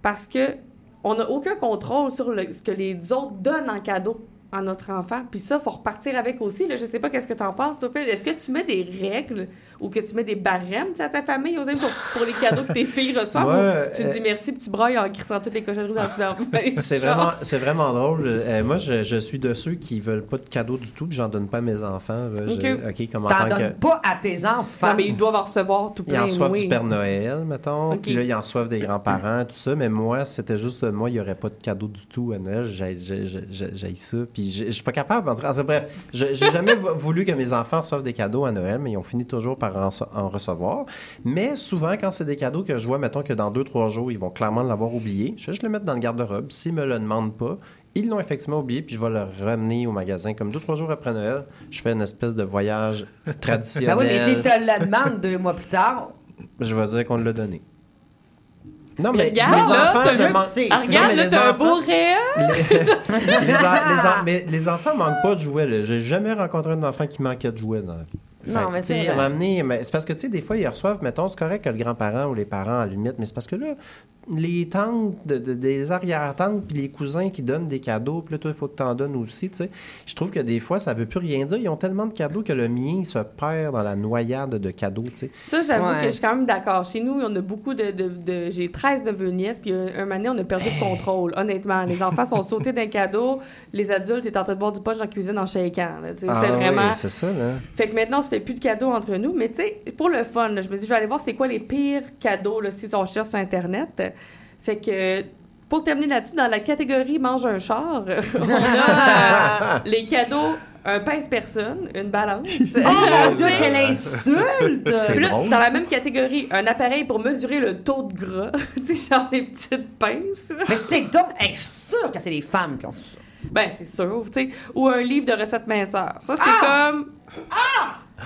Parce que on n'a aucun contrôle sur le- ce que les autres donnent en cadeau à notre enfant. Puis ça, il faut repartir avec aussi. Là. Je sais pas qu'est-ce que tu en penses, toi. Est-ce que tu mets des règles ou que tu mets des barèmes à ta famille, José, pour, pour les cadeaux que tes filles reçoivent? Ouais, ou tu euh, dis merci, puis tu brailles en crissant toutes les cochonneries dans leur C'est vraiment, c'est vraiment drôle. Euh, moi, je, je suis de ceux qui veulent pas de cadeaux du tout, que j'en donne pas à mes enfants. Euh, je- Ok. OK, comme en tant que... pas à tes enfants. Non, mais ils doivent en recevoir tout Ils plein. en reçoivent oui. du Père Noël, mettons. Puis là, ils en reçoivent des grands-parents, tout ça. Mais moi, c'était juste, moi, il n'y aurait pas de cadeau du tout à Noël. J'ai ça. Puis je je suis pas capable. En tout bref, je- j'ai jamais vou- voulu que mes enfants reçoivent des cadeaux à Noël, mais ils ont fini toujours par en, en recevoir. Mais souvent, quand c'est des cadeaux que je vois, mettons que dans deux, trois jours, ils vont clairement l'avoir oublié, je vais juste le mettre dans le garde-robe. S'ils me le demandent pas, Ils l'ont effectivement oublié, puis je vais le ramener au magasin. Comme deux, trois jours après Noël, je fais une espèce de voyage Ben traditionnel. oui, mais si tu la demandes deux mois plus tard, Je vais dire qu'on l'a donné. Non, Mais regarde, les là, enfants, Ah, Non, regarde, là, t'as un beau réel. les, enfants manquent pas de jouets. J'ai jamais rencontré un enfant qui manquait de jouets. Dans... Non, mais c'est tu sais, vrai. à m'amener- mais c'est parce que, tu sais, des fois, ils reçoivent, mettons, c'est correct que le grand-parent ou les parents, à la limite, mais c'est parce que là, les tantes, de- de- des arrière-tantes, puis les cousins qui donnent des cadeaux, puis là, toi, il faut que tu en donnes aussi, tu sais. Je trouve que des fois, ça veut plus rien dire. Ils ont tellement de cadeaux que le mien il se perd dans la noyade de cadeaux, tu sais. Ça, j'avoue Ouais. que je suis quand même d'accord. Chez nous, on a beaucoup de. de, de- J'ai 13 neveux nièces, puis un, un moment donné, on a perdu le contrôle, honnêtement. Les enfants sont sautés d'un cadeau, les adultes étaient en train de boire du punch dans la cuisine en shakeant. tu sais. C'était vraiment. oui, c'est ça, là. Fait que maintenant, on se fait plus de cadeaux entre nous. Mais tu sais, pour le fun, là, je me dis, je vais aller voir c'est quoi les pires cadeaux là, si on cherche sur Internet. Fait que. Pour terminer là-dessus, dans la catégorie mange un char, on a euh, les cadeaux un pèse-personne, une balance. Oh mon Dieu, quelle insulte! Puis là, dans la même catégorie, un appareil pour mesurer le taux de gras. tu sais, genre les petites pinces. là. Mais c'est donc. Hey, je suis sûre que c'est les femmes qui ont ça. Ben, c'est sûr, tu sais. Ou un livre de recettes minceurs. Ça, c'est comme...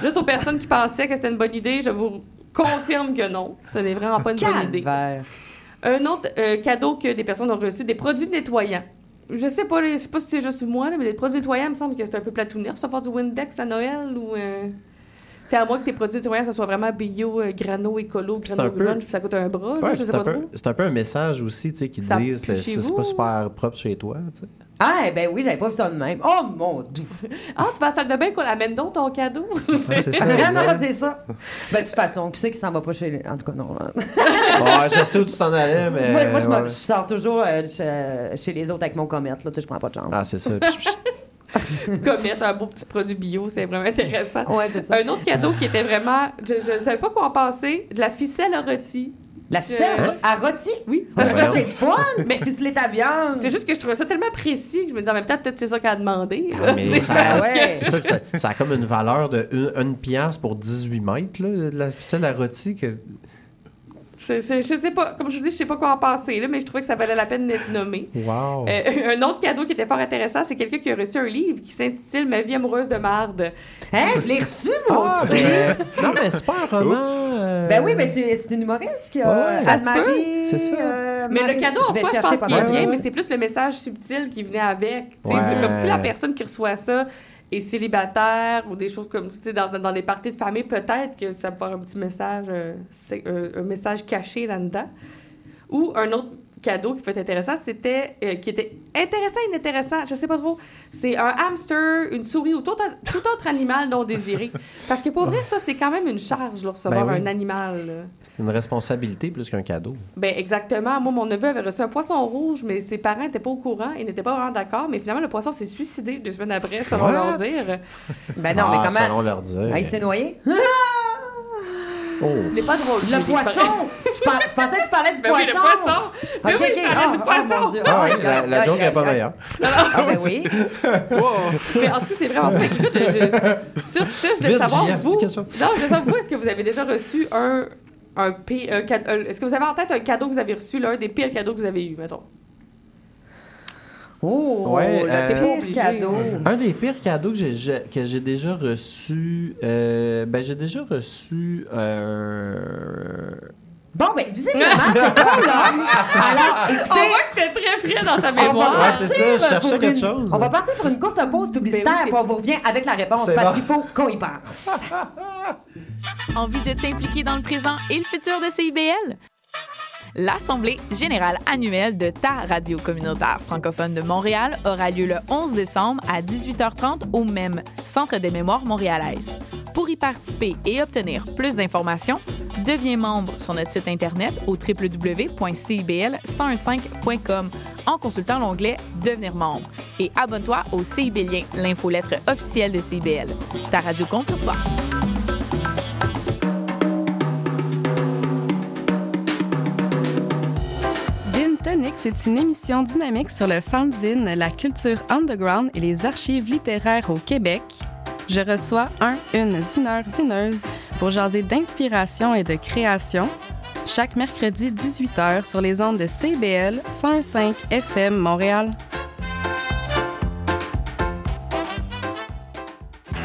Juste aux personnes qui pensaient que c'était une bonne idée, je vous confirme que non. Ce n'est vraiment pas une bonne idée. Un autre euh, cadeau que des personnes ont reçu, des produits nettoyants. Je sais pas, là, je sais pas si c'est juste moi, là, mais les produits nettoyants, il me semble que c'est un peu platouné. Recevoir du Windex à Noël ou... Euh... C'est à moi que tes produits nettoyants, ce soit vraiment bio, euh, grano, écolo, grano peu- grunge, puis ça coûte un bras, là, Ouais, je sais c'est pas un, peu, c'est un peu un message aussi, tu sais, qui disent c'est pas super propre chez toi, tu sais. Ah, eh ben oui, j'avais pas vu ça de même. Oh mon dieu! Ah, tu vas à la salle de bain, qu'on amène donc ton cadeau. Ouais, c'est ça. non, c'est ça. Ben, de toute façon, qui sait qui s'en va pas chez. les- En tout cas, non. hein. Ouais, je sais où tu t'en allais, mais. moi, moi, je, ouais. sors toujours euh, chez, chez les autres avec mon comète, là. Tu sais, je prends pas de chance. Ah, c'est ça. Commettre un beau petit produit bio, c'est vraiment intéressant. Ouais, c'est ça. Un autre cadeau qui était vraiment. Je ne savais pas quoi en penser, de la ficelle à rôti. La ficelle Hein? à rôti? Oui. Parce que c'est le fun! Mais- ficeler ta viande! C'est juste que je trouvais ça tellement précis que je me disais en même temps, peut-être c'est ça qu'elle a demandé. Ah, mais C'est ça, ouais. ça, ça a comme une valeur de une, une pièce pour 18 mètres, là, de la ficelle à rôti. Que... c'est- c'est- je sais pas, comme je vous dis, je sais pas quoi en penser, là, mais je trouvais que ça valait la peine d'être nommé. Wow! Euh, un autre cadeau qui était fort intéressant, c'est quelqu'un qui a reçu un livre qui s'intitule Ma vie amoureuse de marde. Hein? Je l'ai reçu, moi Ah, aussi! ben, non, mais c'est pas un roman. euh, Ben oui, mais c'est c'est une humoriste qui a. Ouais. Ça se Anne-Marie, C'est ça. euh, Mais le cadeau en soi, je chercher pense qu'il est bien, mais c'est plus le message subtil qui venait avec. Tu sais, Ouais. C'est comme si la personne qui reçoit ça est célibataire ou des choses comme ça. Dans, dans les parties de famille, peut-être que ça peut avoir un petit message, euh, un, un message caché là-dedans. Ou un autre cadeau qui peut être intéressant, c'était euh, qui était intéressant et inintéressant, je sais pas trop. C'est un hamster, une souris ou tout, autre- tout autre animal non désiré. Parce que pour vrai, ça, c'est quand même une charge, de recevoir Ben oui. un animal. C'est une responsabilité plus qu'un cadeau. Ben exactement. Moi, mon neveu avait reçu un poisson rouge, mais ses parents n'étaient pas au courant. Ils n'étaient pas vraiment d'accord. Mais finalement, le poisson s'est suicidé deux semaines après, selon leur dire. Ben non, Ah, mais comment. Selon leur dire. Ah, il s'est noyé? Oh. Ce n'est pas drôle. Le poisson! je, par- je pensais que tu parlais du Ben oui, poisson! le poisson! Ben Ok, oui, ok. je parlais Ah, du ah, poisson! Dieu. Ah oui, Aïe, la, aïe, la aïe, joke n'est pas meilleure. Ah, ben oui. Mais en tout cas, c'est vraiment écoute, je- sur ce, je voulais savoir, vous... Non, je voulais savoir, vous, est-ce que vous avez déjà reçu un... un, cade- un- Est-ce que vous avez en tête un cadeau que vous avez reçu, l'un des pires cadeaux que vous avez eu, mettons? Oh, Ouais, euh, pire obligé. cadeau. Un des pires cadeaux que j'ai- que j'ai déjà reçu, euh, ben j'ai déjà reçu euh, Bon, ben, visiblement, c'est pas là. Alors, On voit que c'était très frais dans ta mémoire. Ouais, c'est ça, je cherchais quelque une- chose. On va partir pour une courte pause publicitaire, Ben puis on vous revient avec la réponse, parce bon. qu'il faut qu'on y pense. Envie de t'impliquer dans le présent et le futur de CIBL? L'Assemblée générale annuelle de ta radio communautaire francophone de Montréal aura lieu le 11 décembre à 18h30 au même Centre des mémoires montréalaises. Pour y participer et obtenir plus d'informations, deviens membre sur notre site Internet au www.cibl1015.com en consultant l'onglet Devenir membre. Et abonne-toi au CIBLien, l'infolettre officielle de CIBL. Ta radio compte sur toi. C'est une émission dynamique sur le fanzine, la culture underground et les archives littéraires au Québec. Je reçois un, une zineur, zineuse pour jaser d'inspiration et de création. Chaque mercredi 18h sur les ondes de CBL 105 FM Montréal.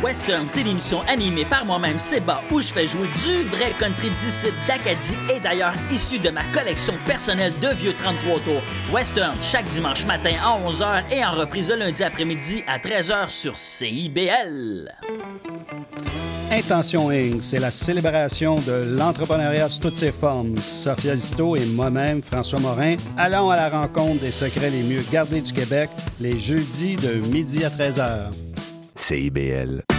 Western, c'est l'émission animée par moi-même, Seba, où je fais jouer du vrai country d'ici d'Acadie et d'ailleurs issu de ma collection personnelle de vieux 33 tours. Western, chaque dimanche matin à 11h et en reprise le lundi après-midi à 13h sur CIBL. Intention Inc., c'est la célébration de l'entrepreneuriat sous toutes ses formes. Sophia Zito et moi-même, François Morin, allons à la rencontre des secrets les mieux gardés du Québec les jeudis de midi à 13h. CIBL.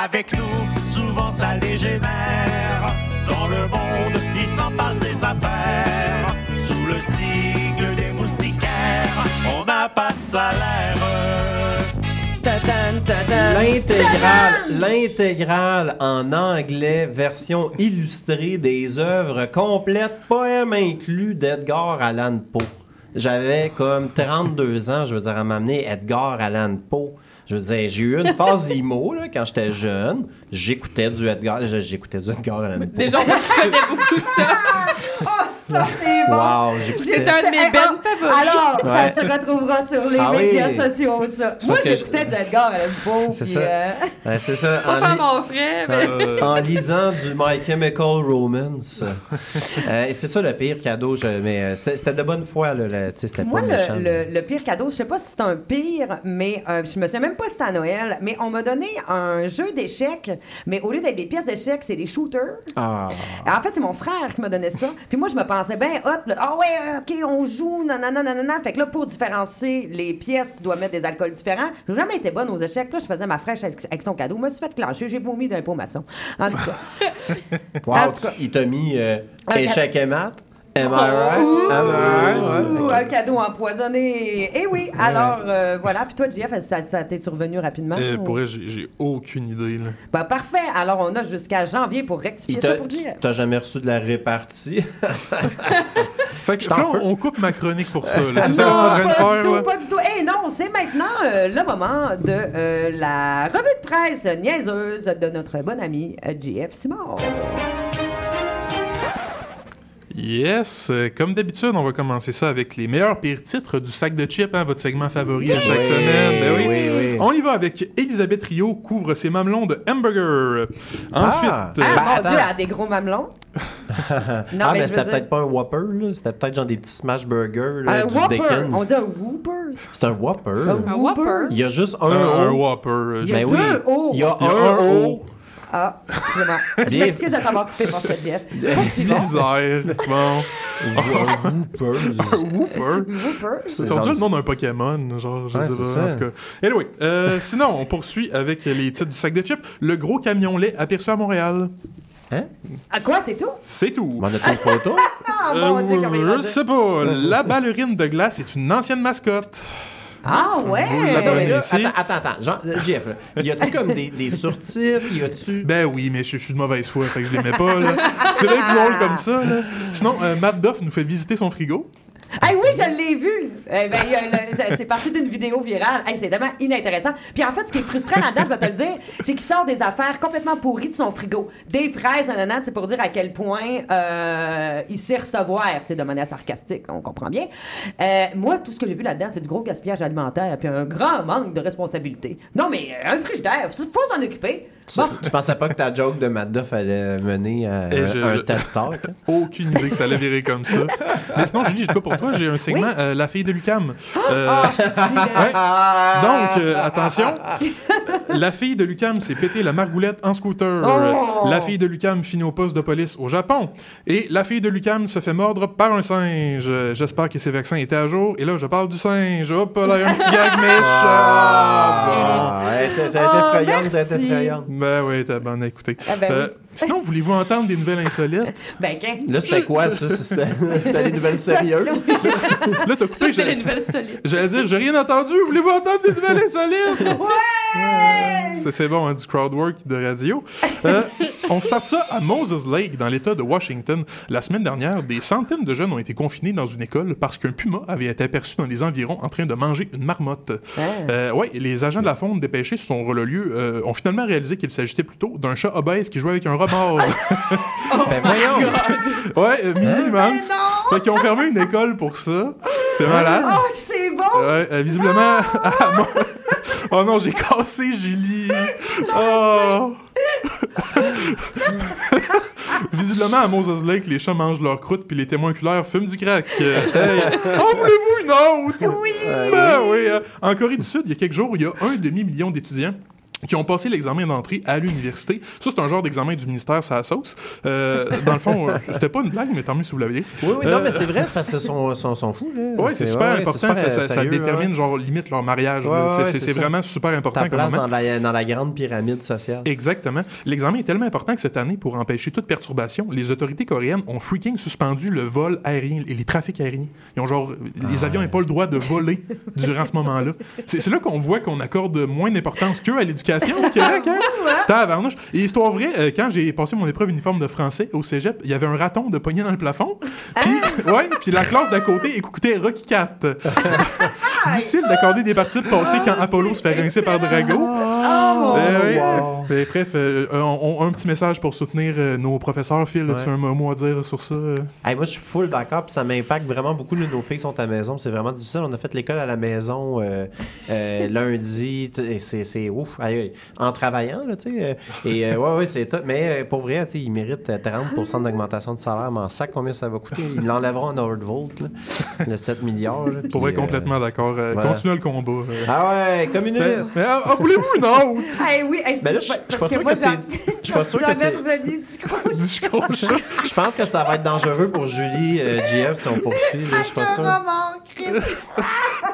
Avec nous, souvent ça dégénère. Dans le monde, il s'en passe des affaires. Sous le signe des moustiquaires, on n'a pas de salaire. L'intégrale, l'intégrale en anglais, version illustrée des œuvres complètes, poèmes inclus d'Edgar Allan Poe. J'avais comme 32 ans, je veux dire, à m'amener Edgar Allan Poe. Je veux dire, j'ai eu une phase IMO là, quand j'étais jeune. J'écoutais du Edgar, j'écoutais du Edgar Allan Poe. Déjà, moi, tu connais beaucoup ça. Oh, ça, c'est bon. Wow, j'écoutais. C'est un de mes bands favoris. Alors, Ouais. ça se retrouvera sur les Ah oui. médias sociaux, ça. Moi, j'écoutais du Edgar Allan Poe. C'est ça. euh, Ouais, c'est ça. Pas En faire li- mon frais, mais... Euh, en lisant du My Chemical Romance. Euh, et c'est ça le pire cadeau. je- mais euh, c'était de bonne foi. Là, sais, c'était Moi, pas méchant. le, le- le pire cadeau, je sais pas si c'est un pire, mais euh, je me souviens même pas si c'était à Noël, mais on m'a donné un jeu d'échecs, mais au lieu d'être des pièces d'échecs, c'est des shooters. Ah. En fait, c'est mon frère qui m'a donné ça. Puis moi, je me pensais bien hot. là. Ah ouais, euh, OK, on joue, nanana, nanana. Fait que là, pour différencier les pièces, tu dois mettre des alcools différents. J'ai jamais été bonne aux échecs. Là, je faisais ma fraîche avec, son cadeau. Je me suis fait clencher. J'ai vomi d'un pot maçon. En tout cas. Wow, En tout cas. tu- il t'a mis euh, échec et maths. Am I right? Ouh, Am I right? Ouais, un cadeau empoisonné. Eh oui, alors euh, voilà. Puis toi, JF, ça, ça t'est survenu rapidement? euh, ou- pour vrai, j'ai j'ai aucune idée. Là. Ben, parfait. Alors, on a jusqu'à janvier pour rectifier ça pour tu- JF. T'as jamais reçu de la répartie? Fait que là, on, on coupe ma chronique pour ça. là. C'est ça qu'on est Non, en train de pas faire. du tout, là? pas du tout. Eh non, c'est maintenant euh, le moment de euh, la revue de presse niaiseuse de notre bon ami euh, JF Simon. Yes, euh, comme d'habitude, on va commencer ça avec les meilleurs pires titres du sac de chips, hein, votre segment favori de chaque Oui, semaine. Ben oui. oui, oui. On y va avec Elisabeth Rio couvre ses mamelons de hamburger. Ensuite, Ah. euh, Ah, mon. Dieu, elle a des gros mamelons. non, ah, mais, mais je veux c'était dire- peut-être pas un Whopper, là. C'était peut-être genre des petits smash burgers là, Un du Whopper. Dickens. On dit un Whooper. C'est un Whopper. Un Whopper? Il y a juste un, un, un O. Whopper. euh, Il y a Ben deux oui. O. Il y a Il y a un un O. O. Ah, excusez-moi. Je m'excuse de t'avoir coupé pour ça, Jeff. Misère. Bon. Un Whopper. Whooper? Whooper. C'est on dirait le nom d'un Pokémon, genre, je Ouais, sais c'est pas, en ça. tout cas. Anyway, euh, sinon, on poursuit avec les titres du sac de chips. Le gros camion lait aperçu à Montréal. À Ah, quoi, c'est tout? C'est tout. M'en as-tu une photo? Ah, Euh, je sais pas. La ballerine de glace est une ancienne mascotte. Ah, ouais. Vous la Attends, mais là, connaissez? attends, attends. Jean, euh, là, y a-tu comme des, des surtitres? Y a-tu. Ben oui, mais je, je suis de mauvaise foi, fait que je les mets pas, là. C'est bien plus drôle comme ça, là. Sinon, euh, Matt Duff nous fait visiter son frigo. Ah oui, je l'ai vu. Eh ben, c'est parti d'une vidéo virale. Hey, c'est tellement inintéressant. Puis en fait, ce qui est frustrant là-dedans, je vais te le dire, c'est qu'il sort des affaires complètement pourries de son frigo. Des fraises, nanana, c'est pour dire à quel point euh, il sait recevoir, tu sais, de manière sarcastique, on comprend bien. Euh, moi, tout ce que j'ai vu là-dedans, c'est du gros gaspillage alimentaire puis un grand manque de responsabilité. Non, mais euh, un frigidaire, faut faut s'en occuper. Tu, tu pensais pas que ta joke de Matt Duff allait mener à un, je- un je- TED Talk? Aucune idée que ça allait virer comme ça. Mais sinon, Julie, j'ai quoi pour toi? J'ai un segment, euh, La fille de Lucam. Euh, ouais. Donc, euh, attention. La fille de Lucam s'est pété la margoulette en scooter. Oh! La fille de Lucam finit au poste de police au Japon. Et la fille de Lucam se fait mordre par un singe. J'espère que ses vaccins étaient à jour. Et là, je parle du singe. Hop là, un petit gag méchant. Ah, t'es t'es Oh, effrayante, t'es merci. effrayante. Ben oui, t'as écoutez. Ah ben oui. Sinon, voulez-vous entendre des nouvelles insolites? Ben, qu'un. Là, c'était quoi, ça? C'était c'était des nouvelles sérieuses? Là, t'as coupé. J'ai- les nouvelles solides. J'allais dire, j'ai rien entendu. Voulez-vous entendre des nouvelles insolites? Ça, c'est bon, hein, du crowd work de radio. Euh, on starte ça à Moses Lake, dans l'État de Washington. La semaine dernière, des centaines de jeunes ont été confinés dans une école parce qu'un puma avait été aperçu dans les environs en train de manger une marmotte. Euh, ouais, les agents de la faune dépêchés sur son le lieu euh, ont finalement réalisé qu'il s'agissait plutôt d'un chat obèse qui jouait avec un remords. Ben voyons! ouais, euh, mini immense. Fait qu'ils ont fermé une école pour ça. C'est malade. Oh, c'est bon! Euh, visiblement, à Mo- Oh non, j'ai cassé Julie. Oh. Visiblement, à Moses Lake, les chats mangent leur croûte puis les témoins oculaires fument du crack. Euh, hey. En voulez-vous une autre? Oui! Ben oui. euh, En Corée du Sud, il y a quelques jours, il y a un demi-million d'étudiants qui ont passé l'examen d'entrée à l'université. Ça, c'est un genre d'examen du ministère, ça sauce. Euh, dans le fond, euh, c'était pas une blague, mais tant mieux si vous l'avez. Oui, oui, non, Euh, mais c'est vrai, c'est parce qu'ils sont, sont, sont fous. Oui, c'est super ouais, important. super, ça, ça- euh, ça sérieux, détermine, ouais. genre, limite leur mariage. Ouais, C'est- vraiment super important Ta comme place moment. dans la, dans la grande pyramide sociale. Exactement. L'examen est tellement important que cette année, pour empêcher toute perturbation, les autorités coréennes ont freaking suspendu le vol aérien et les trafics aériens. Ils ont genre, les avions n'ont pas le droit de voler durant ce moment-là. C'est là qu'on voit qu'on accorde moins d'importance qu'eux à l'éducation au Québec. Hein? Tabarnouche. Et histoire vraie, euh, quand j'ai passé mon épreuve uniforme de français au cégep, il y avait un raton de pogné dans le plafond. Puis, ouais, puis la classe d'à côté écoutait Rocky Cat. Difficile d'accorder des parties passées quand Apollo se fait rincer par Drago. Oh, wow. Ben, bref, euh, on, on- un petit message pour soutenir euh, nos professeurs. Phil, as-tu Ouais. un mot à dire sur ça? euh? Hey, moi, je suis full d'accord, puis ça m'impacte vraiment beaucoup. là, nos filles sont à la maison, c'est vraiment difficile. On a fait l'école à la maison euh, euh, lundi, et c'est ouf, aïe, aïe. en travaillant, là, tu sais. euh, et euh, ouais, ouais, c'est tout. Mais euh, pour vrai, tu sais, ils méritent euh, 30% d'augmentation de salaire, mais en sac, combien ça va coûter? Ils l'enlèveront en Nordvolt, là, le 7 milliards. là, Pour vrai, complètement d'accord. Euh, voilà. Continuez le combat. euh. Ah ouais, communiste. Mais ah, ah, voulez-vous une autre? Hey, oui, hey, Ben là, je- suis pas sûr que c'est- je suis pas sûr que c'est- du. Je pense que ça va être dangereux pour Julie euh, GF si on poursuit. Je suis pas sûr.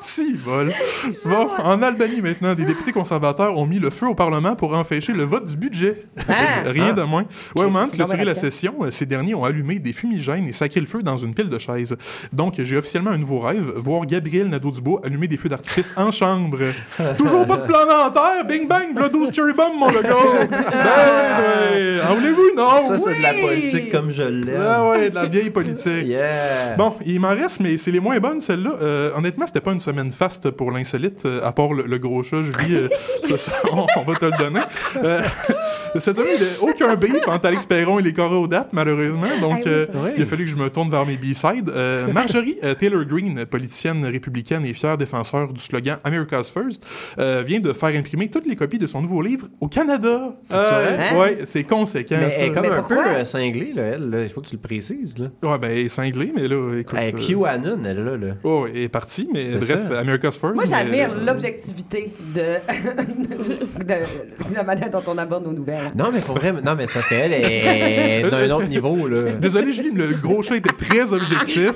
Si, vol. Bon, en Albanie maintenant, des députés conservateurs ont mis le feu au Parlement pour empêcher le vote du budget. Rien de moins. Ouais, au moment de clôturer la session, euh, ces derniers ont allumé des fumigènes et sacré le feu dans une pile de chaises. Donc, j'ai officiellement un nouveau rêve, voir Gabriel Nadeau-Dubois allumer des feux d'artifice en chambre. Toujours pas de plan dentaire, bing bang, v'là 12 cherry bomb, mon logo. ben, ouais. En voulez-vous autre? Ça, c'est de la politique comme je l'aime. Ah ouais, de la vieille politique. Yeah. Bon, il m'en reste, mais c'est les moins bonnes, celles-là. Euh, honnêtement, c'était pas une semaine faste pour l'insolite, euh, à part le, le gros chat, Julie. euh, ça, ça, on, on va te le donner. Euh, cette semaine, il n'y a aucun beef entre Alex Perron et les choréodates, malheureusement. Donc, Ah oui, euh, c'est il a fallu que je me tourne vers mes B-sides. Euh, Marjorie euh, Taylor Greene, politicienne républicaine et fière défenseur du slogan America's First, euh, vient de faire imprimer toutes les copies de son nouveau livre au Canada. vrai? Hein? Ouais, c'est conséquent, Mais ça. elle est comme Mais un pourquoi? peu euh, cinglée, là, elle. Il faut que tu le précises. Là. Ouais, ben, elle est cinglée, mais là, écoute... Elle est euh, QAnon, elle est là. là. Oh, elle est partie, mais C'est bref, America's First. Moi, j'admire euh, l'objectivité de... de la manière dont on aborde nos nouvelles. Non, mais pour vrai, non, mais c'est parce qu'elle est d'un autre niveau. Là. Désolé, Julie, mais le gros chat était très objectif.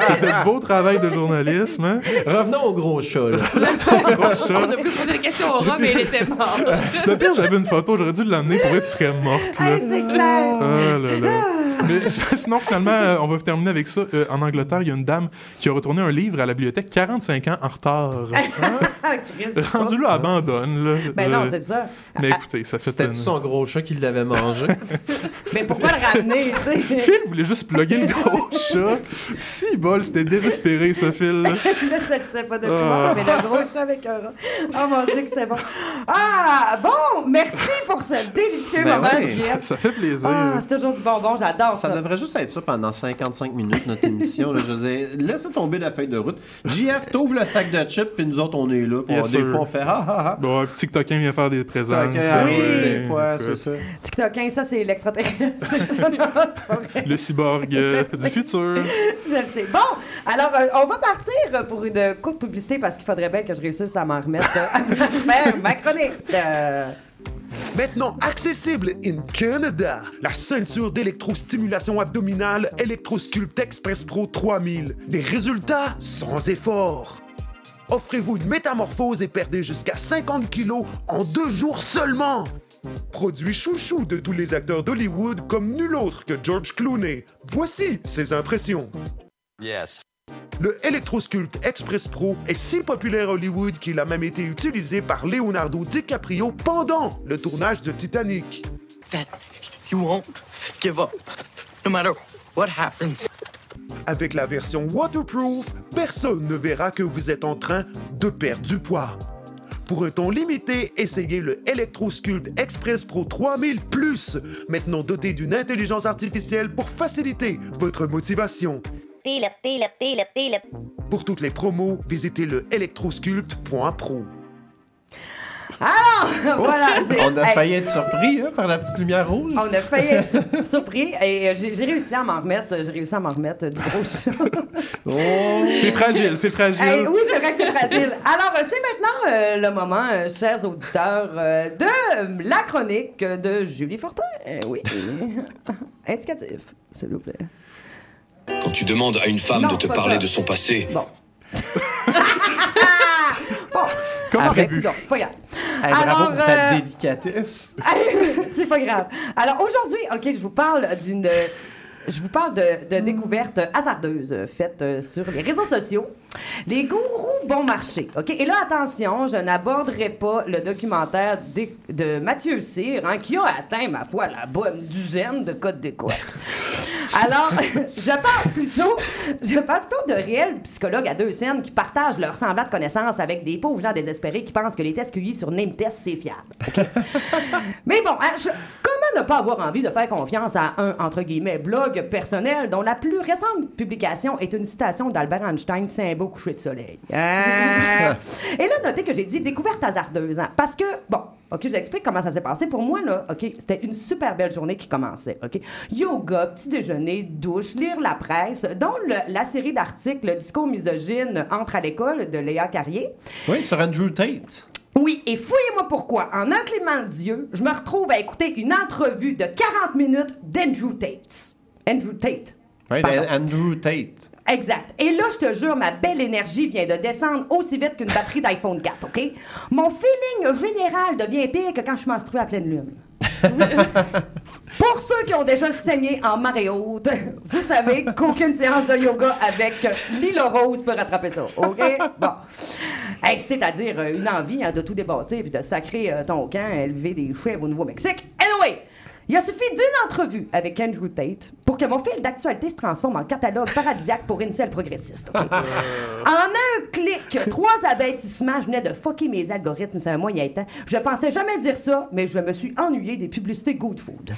C'était du beau travail de journalisme. Hein? Revenons au gros chat. là. Gros chat. On a plus posé des questions au rat, mais il était mort. Le pire, j'avais une photo, j'aurais dû l'amener pour être tu serais morte. Hey, c'est clair. Ah là là. Mais sinon, finalement, euh, on va terminer avec ça. Euh, en Angleterre, il y a une dame qui a retourné un livre à la bibliothèque 45 ans en retard. Ah, Christ. Rendu là, abandonne. Là. Ben non, Euh, c'est ça. Mais écoutez, ça fait C'était une... son gros chat qui l'avait mangé. Mais pourquoi le ramener, tu sais? Phil voulait juste plugger le gros chat. Si bol, c'était désespéré, ce Phil. Là, ça, je sais pas depuis Ah. mais le gros chat avec un rat. Oh mon Dieu, que c'était bon. Ah, bon, merci pour ce délicieux Ben moment, oui. Jeff. Ça fait plaisir. Ah, c'est toujours du bonbon, j'adore ça. Ça devrait juste être ça pendant 55 minutes, notre émission. Là, je veux dire, laissez tomber la feuille de route. JF, t'ouvres le sac de chips, puis nous autres, on est là. Puis Yes, des fois, on fait ah ah ah. Bon, TikTokin vient faire des présences. Ben ah oui, ouais, des fois, écoute. c'est ça. TikTok, hein, ça, c'est l'extraterrestre. Le cyborg euh, du futur. Je le sais. Bon, alors, euh, on va partir pour une courte publicité parce qu'il faudrait bien que je réussisse à m'en remettre euh, faire ma chronique. Euh, Maintenant accessible in Canada, la ceinture d'électrostimulation abdominale Electrosculpt Express Pro 3000. Des résultats sans effort. Offrez-vous une métamorphose et perdez jusqu'à 50 kilos en deux jours seulement. Produit chouchou de tous les acteurs d'Hollywood comme nul autre que George Clooney. Voici ses impressions. Yes. Le Electrosculpt Express Pro est si populaire à Hollywood qu'il a même été utilisé par Leonardo DiCaprio pendant le tournage de Titanic. That you won't give up, no matter what happens. Avec la version waterproof, personne ne verra que vous êtes en train de perdre du poids. Pour un temps limité, essayez le Electrosculpt Express Pro 3000 Plus, maintenant doté d'une intelligence artificielle pour faciliter votre motivation. Pour toutes les promos, visitez le electrosculpt.pro. Alors, voilà. j'ai- On a failli être surpris hein, par la petite lumière rouge. On a failli être sur- surpris et euh, j'ai réussi à m'en remettre. J'ai réussi à m'en remettre euh, du gros chat. C'est fragile, c'est fragile. Hey, oui, c'est vrai que c'est fragile. Alors, euh, c'est maintenant euh, le moment, euh, chers auditeurs, euh, de la chronique de Julie Fortin. Euh, oui. Indicatif, s'il vous plaît. Quand tu demandes à une femme Non, de te parler ça. de son passé, Bon. Comme Avec, aurait pu. non, c'est pas grave. Hey, bravo Alors, pour ta euh, délicatesse. c'est pas grave. Alors aujourd'hui, OK, je vous parle d'une je vous parle de, de découvertes hasardeuses faites euh, sur les réseaux sociaux. Les gourous bon marché. OK? Et là, attention, je n'aborderai pas le documentaire de Mathieu Cyr, hein, qui a atteint, ma foi, la bonne dizaine de codes d'écoute. Alors, je parle plutôt, je parle plutôt de réels psychologues à deux scènes qui partagent leur semblant de connaissances avec des pauvres gens désespérés qui pensent que les tests QI sur Name Test, c'est fiable. Mais bon, hein, je- comment ne pas avoir envie de faire confiance à un, entre guillemets, blog personnel dont la plus récente publication est une citation d'Albert Einstein, c'est un beau coucher de soleil. Ah! Et là, notez que j'ai dit découverte hasardeuse, hein, parce que, bon, OK, je vous explique comment ça s'est passé. Pour moi, là, OK, c'était une super belle journée qui commençait, OK? Yoga, petit déjeuner, douche, lire la presse, dont le- la série d'articles Le discours misogyne entre à l'école de Léa Carrier. Oui, sur Andrew Tate. Oui, et fouillez-moi pourquoi. En un clément Dieu, je me retrouve à écouter une entrevue de 40 minutes d'Andrew Tate. Andrew Tate. Oui. Andrew Tate. Exact. Et là, je te jure, ma belle énergie vient de descendre aussi vite qu'une batterie d'iPhone 4, OK? Mon feeling général devient pire que quand je suis menstruée à pleine lune. Pour ceux qui ont déjà saigné en marée haute, vous savez qu'aucune séance de yoga avec Lila Rose peut rattraper ça, OK? Bon. C'est-à-dire une envie hein, de tout dépasser puis de sacrer euh, ton camp, élever des chèvres au Nouveau-Mexique. Il a suffi d'une entrevue avec Andrew Tate pour que mon fil d'actualité se transforme en catalogue paradisiaque pour incel progressiste. OK? En un clic, trois abêtissements, je venais de fucker mes algorithmes, c'est un moyen temps. Je pensais jamais dire ça, mais je me suis ennuyé des publicités Good Food.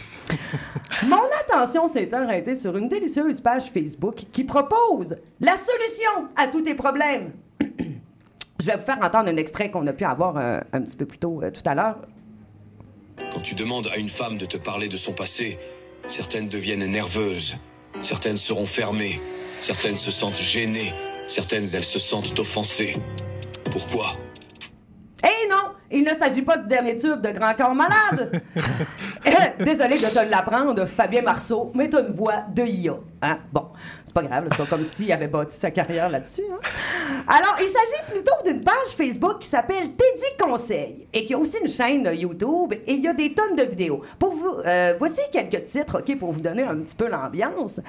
Mon attention s'est arrêtée sur une délicieuse page Facebook qui propose la solution à tous tes problèmes. je vais vous faire entendre un extrait qu'on a pu avoir euh, un petit peu plus tôt euh, tout à l'heure. Quand tu demandes à une femme de te parler de son passé, certaines deviennent nerveuses, certaines seront fermées, certaines se sentent gênées, certaines elles se sentent offensées. Pourquoi? Eh non, il ne s'agit pas du dernier tube de Grand Corps Malade. Désolé de te l'apprendre, Fabien Marceau, mais t'as une voix de IA. Hein? Bon, c'est pas grave, c'est pas comme s'il avait bâti sa carrière là-dessus. hein? Alors, il s'agit plutôt d'une page Facebook qui s'appelle Teddy Conseil et qui a aussi une chaîne YouTube et il y a des tonnes de vidéos. Pour vous, euh, voici quelques titres, OK, pour vous donner un petit peu l'ambiance.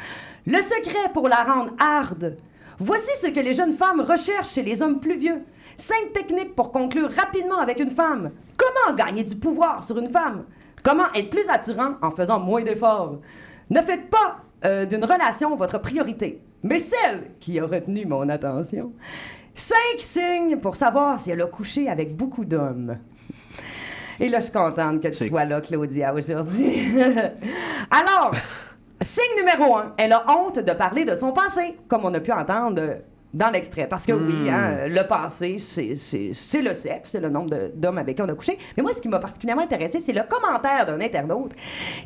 Le secret pour la rendre hard. Voici ce que les jeunes femmes recherchent chez les hommes plus vieux. Cinq techniques pour conclure rapidement avec une femme. Comment gagner du pouvoir sur une femme? Comment être plus attirant en faisant moins d'efforts? Ne faites pas euh, d'une relation votre priorité, mais celle qui a retenu mon attention. Cinq signes pour savoir si elle a couché avec beaucoup d'hommes. Et là, je suis contente que tu sois là, Claudia, aujourd'hui. Alors, signe numéro un, elle a honte de parler de son passé, comme on a pu entendre dans l'extrait. Parce que oui, hein, le passé, c'est- le sexe, c'est le nombre d'hommes avec qui on a couché. Mais moi, ce qui m'a particulièrement intéressé, c'est le commentaire d'un internaute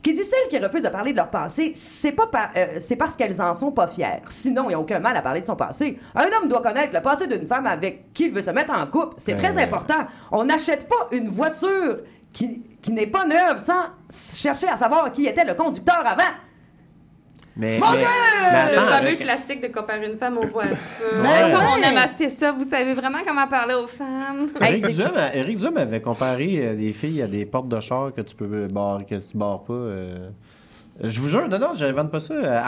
qui dit celles qui refusent de parler de leur passé, c'est pas par- euh, c'est parce qu'elles en sont pas fières. Sinon, il n'y a aucun mal à parler de son passé. Un homme doit connaître le passé d'une femme avec qui il veut se mettre en couple. C'est très important. On n'achète pas une voiture qui, qui n'est pas neuve sans chercher à savoir qui était le conducteur avant. Mais, Mon mais- Dieu! mais Le fameux avec- classique de comparer une femme aux voitures. Ouais. Ça, On aime assez ça. Vous savez vraiment comment parler aux femmes. Eric Duhem, a- Eric Duhem avait comparé euh, des filles à des portes de char que tu peux barrer, que tu barres pas. euh. Je vous jure, non, non, j'invente pas ça. euh,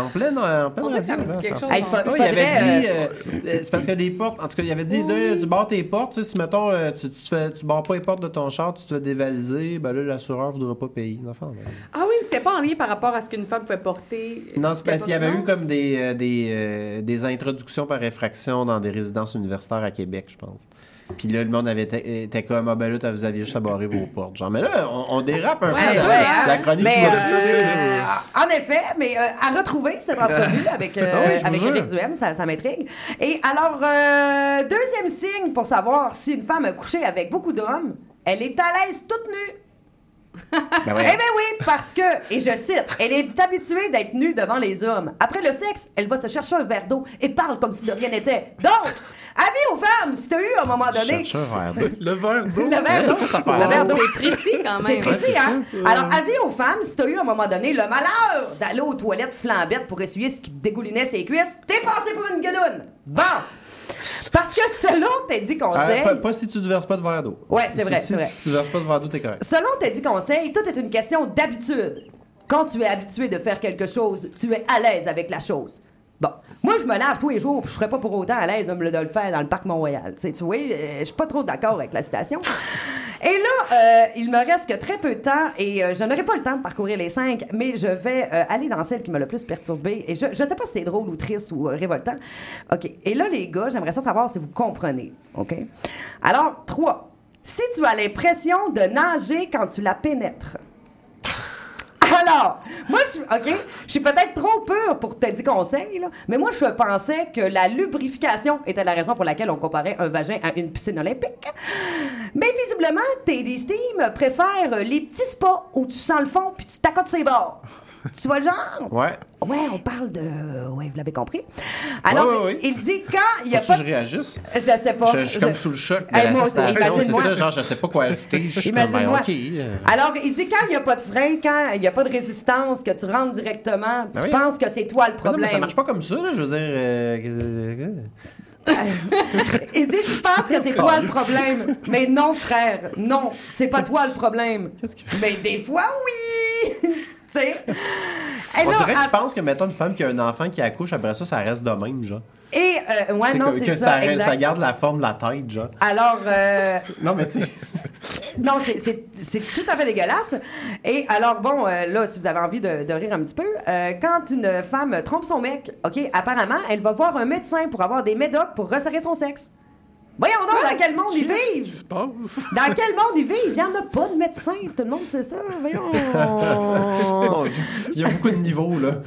En, en pleine, en pleine On radio, dit là, quelque chose. Hey, Ouais, il avait dit, euh, euh, euh, c'est parce que des portes, en tout cas, il avait dit, de- tu barres tes portes, tu sais, si mettons, euh, tu, tu, fais, tu barres pas les portes de ton char, tu te fais dévaliser, ben là, l'assureur voudra pas payer. Enfin, là. Ah oui, mais c'était pas en lien par rapport à ce qu'une femme pouvait porter. Non, c'est parce qu'il y avait eu comme des, euh, des, euh, des introductions par effraction dans des résidences universitaires à Québec, je pense. Puis là, le monde avait été, était comme, ah ben là, vous aviez juste à barrer vos portes. Genre, mais là, on, on dérape un Ouais, peu ouais, la, hein. la chronique Mais, humoristique. euh, en effet, mais euh, à retrouver cette entrevue avec, euh, Ah oui, vous avec. Eric Duhem, ça, ça m'intrigue. Et alors, euh, deuxième signe pour savoir si une femme a couché avec beaucoup d'hommes, elle est à l'aise toute nue. Ben ouais. Eh bien oui, parce que, et je cite, elle est habituée d'être nue devant les hommes. Après le sexe, elle va se chercher un verre d'eau et parle comme si de rien n'était. Donc, avis aux femmes, si t'as eu à un moment donné... Cherche un verre d'eau. Le verre d'eau. Le verre d'eau. Qu'est-ce que ça fait? Le verre d'eau. C'est précis quand C'est même. précis, Ouais, c'est hein? ça. Alors, avis aux femmes, si t'as eu à un moment donné le malheur d'aller aux toilettes flambette pour essuyer ce qui te dégoulinait ses cuisses, t'es passé pour une guedoune. Bon! Parce que selon tes Ah, conseils... pas, pas si tu ne verses pas de verre d'eau. Ouais, c'est Si- vrai, Si, vrai. tu ne verses pas de verre d'eau, t'es correct. Selon tes dits conseils, tout est une question d'habitude. Quand tu es habitué de faire quelque chose, tu es à l'aise avec la chose. Bon, moi, je me lave tous les jours, puis je serais pas pour autant à l'aise de le- faire dans le parc Mont-Royal. Tu sais, tu vois, euh, je suis pas trop d'accord avec la citation. Et là, euh, il me reste que très peu de temps et euh, je n'aurai pas le temps de parcourir les cinq, mais je vais euh, aller dans celle qui m'a le plus perturbée. Et je ne sais pas si c'est drôle ou triste ou révoltant. OK. Et là, les gars, j'aimerais ça savoir si vous comprenez. OK? Alors, trois. Si tu as l'impression de nager quand tu la pénètres. Alors, moi, je, OK, je suis peut-être trop pure pour te dire conseil, là, mais moi, je pensais que la lubrification était la raison pour laquelle on comparait un vagin à une piscine olympique. Mais visiblement, tes Steam préfèrent les petits spas où tu sens le fond puis tu t'accotes ses bords. Tu vois le genre? Ouais. Ouais, on parle de. Ouais, vous l'avez compris. Alors, Ouais, ouais, ouais. il dit quand il y a pas. que je réagisse? Je sais pas. Je, je suis comme sous le choc de Hey, la moi citation. C'est ça, genre, je sais pas quoi ajouter. Je suis comme, ben, euh, Alors, il dit quand il n'y a pas de frein, quand il n'y a pas de résistance, que tu rentres directement, tu Ben oui. penses que c'est toi le non, mais problème. ça marche pas comme ça, là. Je veux dire. euh, Il dit tu penses que c'est toi le problème. Mais non, frère, non, c'est pas toi le problème. Mais des fois, oui! Tu sais? On dirait à- qu'ils pensent que, mettons, une femme qui a un enfant qui accouche, après ça, ça reste de même, genre. Et, euh, ouais, Tu non, que, c'est que ça, exact. ça garde la forme de la tête, genre. Alors, euh, Non, mais tu sais. non, c'est- tout à fait dégueulasse. Et alors, bon, euh, là, si vous avez envie de, de rire un petit peu, quand une femme trompe son mec, OK, apparemment, elle va voir un médecin pour avoir des médocs pour resserrer son sexe. Voyons donc, dans quel monde ils qui vivent? se passe? Dans quel monde ils vivent? Il n'y en a pas de médecin. Tout le monde sait ça. Voyons. Il y a beaucoup de niveaux, là.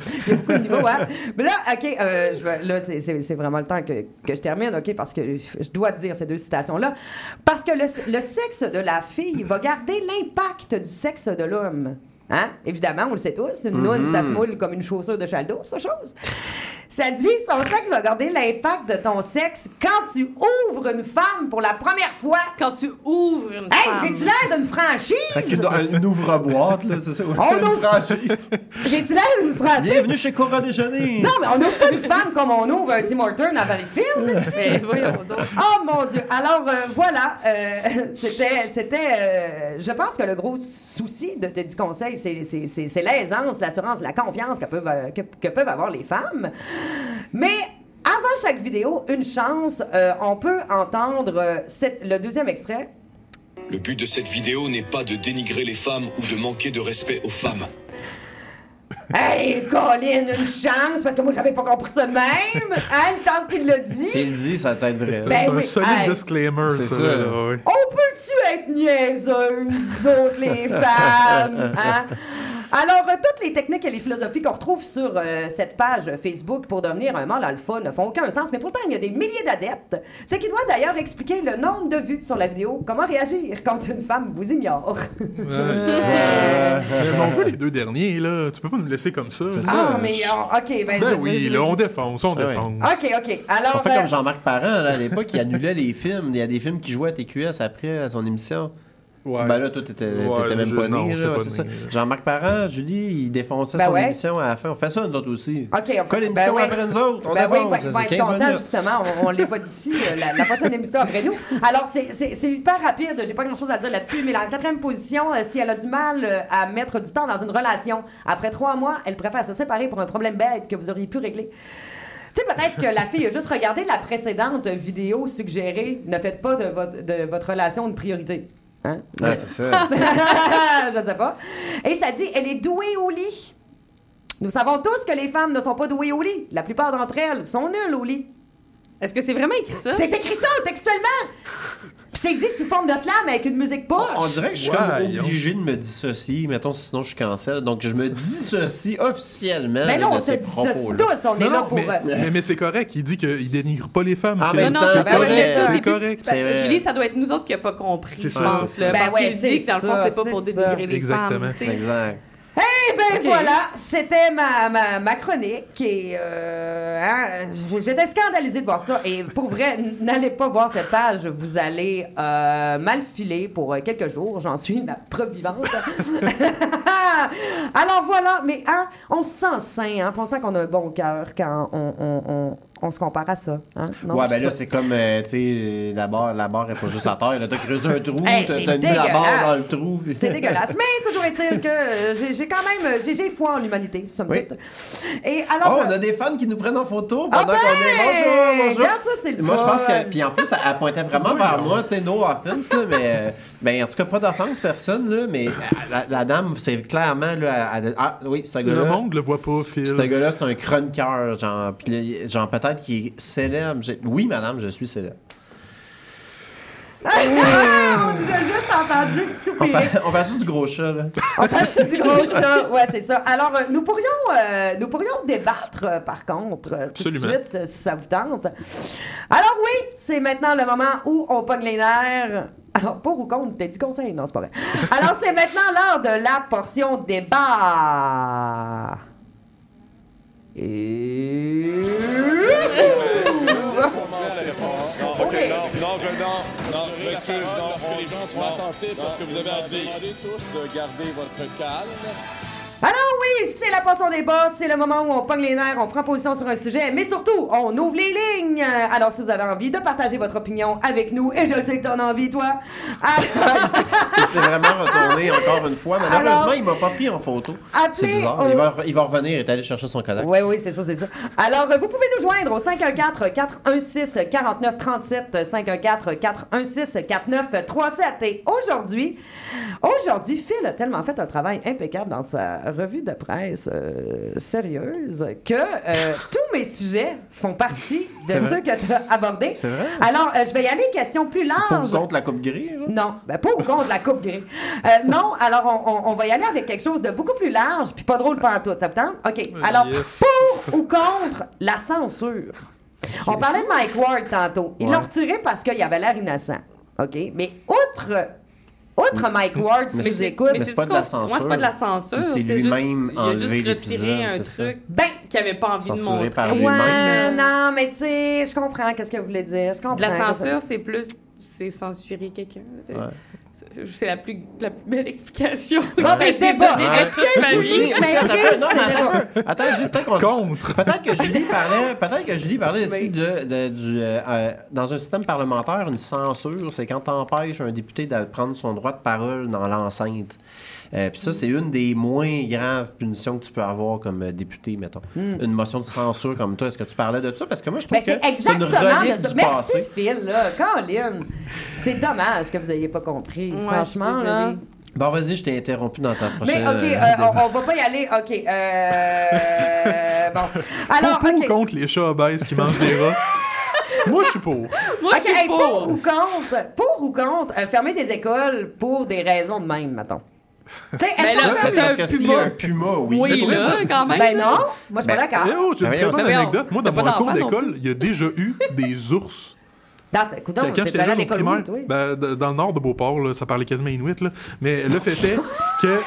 au niveau, hein. Mais là, OK, euh, je vais- là, c'est- vraiment le temps que, que je termine, OK, parce que je dois dire ces deux citations-là. Parce que le, le sexe de la fille va garder l'impact du sexe de l'homme. Hein? Évidemment, on le sait tous, une noune, ça se moule comme une chaussure de chaldo, ça chose. Ça dit, son sexe va garder l'impact de ton sexe quand tu ouvres une femme pour la première fois. Quand tu ouvres une Hey, femme. j'ai-tu l'air d'une franchise? Fait qu'une une ouvre-boîte, là, c'est ça. On une ouvre- franchise. J'ai-tu l'air d'une franchise? Bienvenue chez Cora Déjeuner. Non, mais on ouvre pas une femme comme on ouvre un Tim Horton à Valleyfield. Eh, voyons donc. Oh mon Dieu! Alors euh, voilà, euh, c'était, c'était, euh, je pense que le gros souci de Teddy Conseil, c'est, c'est, l'aisance, l'assurance, la confiance que peuvent, euh, que, que peuvent avoir les femmes. Mais avant chaque vidéo, une chance, euh, on peut entendre euh, cette- le deuxième extrait. Le but de cette vidéo n'est pas de dénigrer les femmes ou de manquer de respect aux femmes. Hey, Colin, une chance, parce que moi, j'avais pas compris ça de même. Hein, une chance qu'il l'a dit. S'il le dit, ça t'aide vrai. C'est Ben c'est un oui, solide hey. disclaimer, ça. ça. là, ouais. On peut-tu être niaiseuses, nous autres, les femmes? Hein? Alors, euh, toutes les techniques et les philosophies qu'on retrouve sur euh, cette page Facebook pour devenir un mâle alpha ne font aucun sens, mais pourtant, il y a des milliers d'adeptes, ce qui doit d'ailleurs expliquer le nombre de vues sur la vidéo. Comment réagir quand une femme vous ignore? Mais on veut les deux derniers, là. Tu peux pas nous laisser comme ça. C'est là. Ah, ça. mais on- OK, ben... Ben je- oui, là, on défonce, on Ah ouais. défonce. OK, OK. Alors... On fait euh, comme Jean-Marc Parent, là, à l'époque, il annulait les films. Il y a des films qui jouaient à TQS après à son émission. Ouais. Ben là, toi, t'étais Ouais, t'étais même je- pas né. j'étais là, pas c'est ça. né, là. Jean-Marc Parent, Julie, il défonçait Ben son ouais. émission à la fin. On fait ça, nous autres aussi. OK, on fait- l'émission ben oui. après nous autres? On ben oui, va, va c'est être 15 content, minutes. justement. On, on les voit d'ici, euh, la, la prochaine émission après nous. Alors, c'est- c'est c'est hyper rapide. J'ai pas grand-chose à dire là-dessus. Mais la quatrième position, euh, si elle a du mal euh, à mettre du temps dans une relation, après trois mois, elle préfère se séparer pour un problème bête que vous auriez pu régler. Tu sais, peut-être que la fille a juste regardé la précédente vidéo suggérée. Ne faites pas de votre relation une priorité. Hein? Ouais, c'est ça. je sais pas. Et ça dit, elle est douée au lit. Nous savons tous que les femmes ne sont pas douées au lit. La plupart d'entre elles sont nulles au lit. Est-ce que c'est vraiment écrit ça? C'est écrit ça textuellement! Puis c'est dit sous forme de slam avec une musique poche. On dirait que je suis comme obligé de me dissocier, mettons, sinon je suis cancel. Donc je me dissocie officiellement Mais non, on se dissocie tous, on est là non, pour... mais, euh, mais, mais c'est correct. Il dit qu'il dénigre pas les femmes. Même Non, c'est correct. C'est vrai. Julie, ça doit être nous autres qui n'avons pas compris. C'est je ça, pense, c'est là, ça. parce Ben ouais, qu'il dit que dans le fond, c'est pas pour dénigrer les Exactement. femmes. sais. Exact. Eh ben voilà, c'était ma, ma, ma chronique et euh, hein, j'étais scandalisée de voir ça. Et pour vrai, n'allez pas voir cette page, vous allez euh, mal filer pour euh, quelques jours. J'en suis la preuve vivante. Alors voilà, mais hein, on se sent sain, hein, pensant qu'on a un bon cœur quand on, on, on, on se compare à ça. Hein? Non, ouais, ben là, c'est comme, euh, tu sais, la barre, la barre est pas juste à terre. là. T'as creusé un trou, Hey, t'as mis la barre dans le trou. C'est dégueulasse. Mais toujours est-il que euh, j'ai j'ai quand même j'ai j'ai foi en l'humanité, somme Oui. toute. Et alors, Oh, on a des fans qui nous prennent en photo pendant Ah ben! qu'on est. Bonjour, bonjour. Regarde ça, c'est le Moi, je pense que. Puis en plus, elle, pointait vraiment vers moi, tu sais, no offense, là, mais. euh, Ben, en tout cas, pas d'offense, personne, là, mais euh, la, la dame, c'est clairement, là. elle- elle- ah, oui, c'est un Le gars-là. monde le voit pas, Phil. Ce gars-là, c'est un chroniqueur, genre, genre peut-être qu'il est célèbre. J'ai- Oui, madame, je suis célèbre. Ah, on nous a juste entendu On soupirer. parle, on parle du gros chat, là? On parle du gros chat? Ouais, c'est ça. Alors, euh, nous pourrions, euh, nous pourrions débattre, euh, par contre, euh, tout de Absolument. suite, euh, si ça vous tente. Alors oui, c'est maintenant le moment où on pogne les nerfs. Alors, pour ou contre, t'as dit conseil? Non, c'est pas vrai. Alors, c'est maintenant l'heure de la portion débat. Et... OK, non, non, je, non, non, monsieur, non, on, les gens sont attentifs à ce que vous avez à dire. tous de garder votre calme. Alors oui, c'est la portion débat, c'est le moment où on pogne les nerfs, on prend position sur un sujet, mais surtout, on ouvre les lignes. Alors si vous avez envie de partager votre opinion avec nous, et je le sais que t'en as envie, toi. Ah, Il s'est vraiment retourné encore une fois. Malheureusement, Alors- il m'a pas pris en photo. C'est bizarre. au- Il, va, il va revenir, il est allé chercher son collègue. Oui, oui, c'est ça, c'est ça. Alors, vous pouvez nous joindre au 514-416-4937, 514-416-4937. Et aujourd'hui, aujourd'hui, Phil a tellement fait un travail impeccable dans sa revue de presse euh, sérieuse que euh, tous mes sujets font partie de ceux que tu as abordés. C'est vrai? Alors, euh, je vais y aller, question plus Pour large. ou contre la coupe grise? Non, ben, pour ou contre la coupe grise. Euh, non, alors on, on- on va y aller avec quelque chose de beaucoup plus large, puis pas drôle pas tout. Ça vous tente? OK. Alors, yes. pour ou contre la censure? On parlait de Mike Ward tantôt. Il Ouais. l'a retiré parce qu'il avait l'air innocent. OK? Mais outre, outre Mike Ward, si Mais c'est- écoutez... mais c'est pas de la Moi, c'est pas de la censure. C'est juste- lui-même Il a enlevé juste retiré un truc Ben, qu'il avait pas envie de Censuré montrer. par Ouais, lui-même. non, mais tu sais, je comprends qu'est-ce que vous voulez dire. Je comprends. De la censure, c'est plus... C'est censurer quelqu'un. Ouais. C'est- la plus, la plus belle explication. Que j'ai débat. Est-ce que ma Julie- mais attends, non, mais peut-être qu'on- Contre. Peut-être que Julie parlait, peut-être que Julie parlait aussi de, de- du, euh, euh, dans un système parlementaire, une censure, c'est quand t'empêches un député de prendre son droit de parole dans l'enceinte. Euh, Puis ça, c'est une des moins graves punitions que tu peux avoir comme euh, député, mettons. Une motion de censure comme toi. Est-ce que tu parlais de ça? Parce que moi, je trouve Ben, que c'est une relique de ça. du Merci, passé. Phil, là. Colin. C'est dommage que vous n'ayez pas compris, Ouais, franchement, là. Bon, vas-y, je t'ai interrompu dans ta Mais prochaine... OK, euh, euh, on, on va pas y aller. OK. Euh, bon. Alors, pour, pour OK. ou contre les chats obèses qui mangent des rats? Moi, je suis pour. Moi, OK, je suis hey, pour. pour. ou contre, pour ou contre euh, fermer des écoles pour des raisons de même, mettons. Tu sais, est-ce Ben là, Parce que- que un puma. a un puma, oui. Oui, là, quand même. Ben non, moi je suis pas Ben, d'accord. Eh oh, j'ai une Ben très voyons, bonne anecdote. Moi, dans mon cours d'école, il y a déjà eu des ours. Dans- écoute Quand j'étais jeune au primaire, ben, dans le nord de Beauport, là, ça parlait quasiment inuit. Là. Mais le fait est que.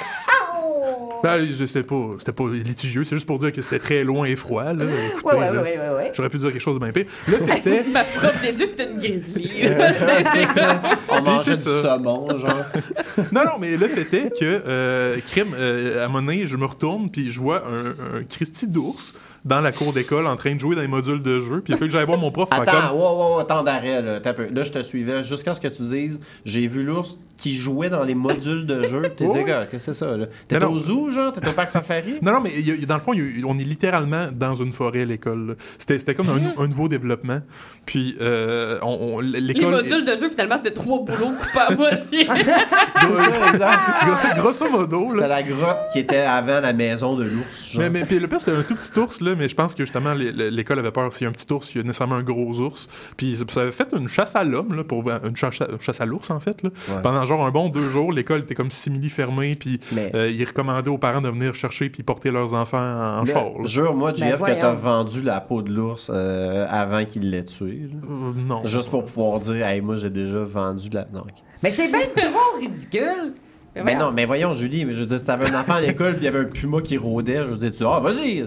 Ben, je sais pas, c'était pas litigieux, c'est juste pour dire que c'était très loin et froid. Là. Écoutez, Ouais, ouais, là, ouais, ouais, ouais. J'aurais pu dire quelque chose de bien pire. Le fait est. Ma prof d'éduc, c'était une grizzly. C'est ça. On Puis mangeait c'est du ça. saumon, genre. Non, non, mais le fait est que, euh, crime, euh, à moment donné, je me retourne, puis je vois un, un Christy d'ours dans la cour d'école en train de jouer dans les modules de jeu, puis il a fallu que j'aille voir mon prof. Attends, comme, wow, wow, wow, attends d'arrêt, là. Là, je te suivais jusqu'à ce que tu dises j'ai vu l'ours qui jouait dans les modules de jeu. T'es Oui. gars, qu'est-ce que c'est ça? T'étais au zoo, genre? T'étais au parc safari? Non, non, mais il y a- dans le fond, il y a- on est littéralement dans une forêt à l'école. C'était c'était comme un, nou- un nouveau développement. Puis, euh, on, on- Les l'école. modules de jeu, finalement, c'est trois boulots coupés à moitié. C'est ça, exact. Gros- Grosso modo, C'était la grotte qui était avant la maison de l'ours. genre. Mais, mais puis le pire, c'est un tout petit ours, là, mais je pense que justement, l'école avait peur. S'il y a un petit ours, il y a nécessairement un gros ours. Puis ça avait fait une chasse à l'homme, là, pour une chasse, chasse à l'ours, en fait. Là. Ouais. Pendant genre un bon deux jours, l'école était comme simili fermée, puis Mais- euh, ils recommandaient aux parents de venir chercher puis porter leurs enfants en, en char. Jure-moi, Ben, JF, que t'as vendu la peau de l'ours euh, avant qu'il l'ait tué. Euh, non. Juste pour pouvoir dire, hey, moi, j'ai déjà vendu de la. Non. Mais c'est bien trop ridicule. Mais non, mais voyons, Julie, je veux dire, si t'avais un enfant à l'école puis il y avait un puma qui rôdait, je veux dire, tu ah, vas-y,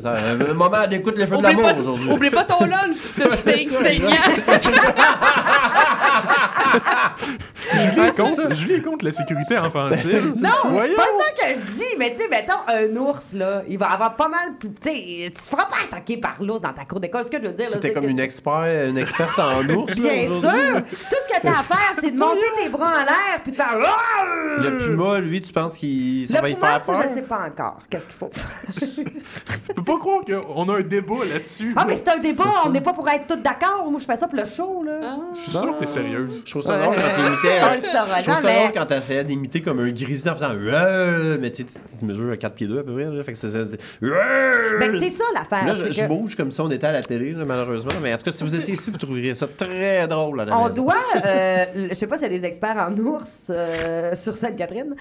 moment d'écoute les feux de l'amour aujourd'hui. oublie pas ton lunch, ce c'est signe ça, saignant. Julie, est contre, Julie est contre la sécurité infantile. Non, c'est pas ça que je dis, mais tu sais, mettons, un ours, là, il va avoir pas mal. Tu sais, tu te feras pas attaquer par l'ours dans ta cour d'école. Ce que je veux dire, là, T'es c'est comme une, tu- expert, une experte en ours. Bien sûr! Tout ce que t'as à faire, c'est de monter tes bras en l'air puis de faire. Le puma, lui, tu penses qu'il ça Le va y faire ça, peur? je sais pas encore. Qu'est-ce qu'il faut? Je peux pas croire qu'on a un débat là-dessus. Ah, mais c'est un débat, on n'est pas pour être tous d'accord. Moi, je fais ça pour le show, là. Je suis sûr que t'es sérieuse. Je trouve ça drôle quand t'imitais. On le saura Je trouve ça drôle quand t'essayais d'imiter comme un grizzly en faisant Euh mais tu tu- mesures à 4 pieds 2 à peu près. Là, fait que c'est ça. Ben, c'est ça l'affaire. Là, je, que bouge comme ça, on était à la télé, là, malheureusement. Mais en tout cas, si vous étiez ici, vous trouveriez ça très drôle. À la On maison. doit, euh, je sais pas s'il y a des experts en ours euh, sur Sainte-Catherine.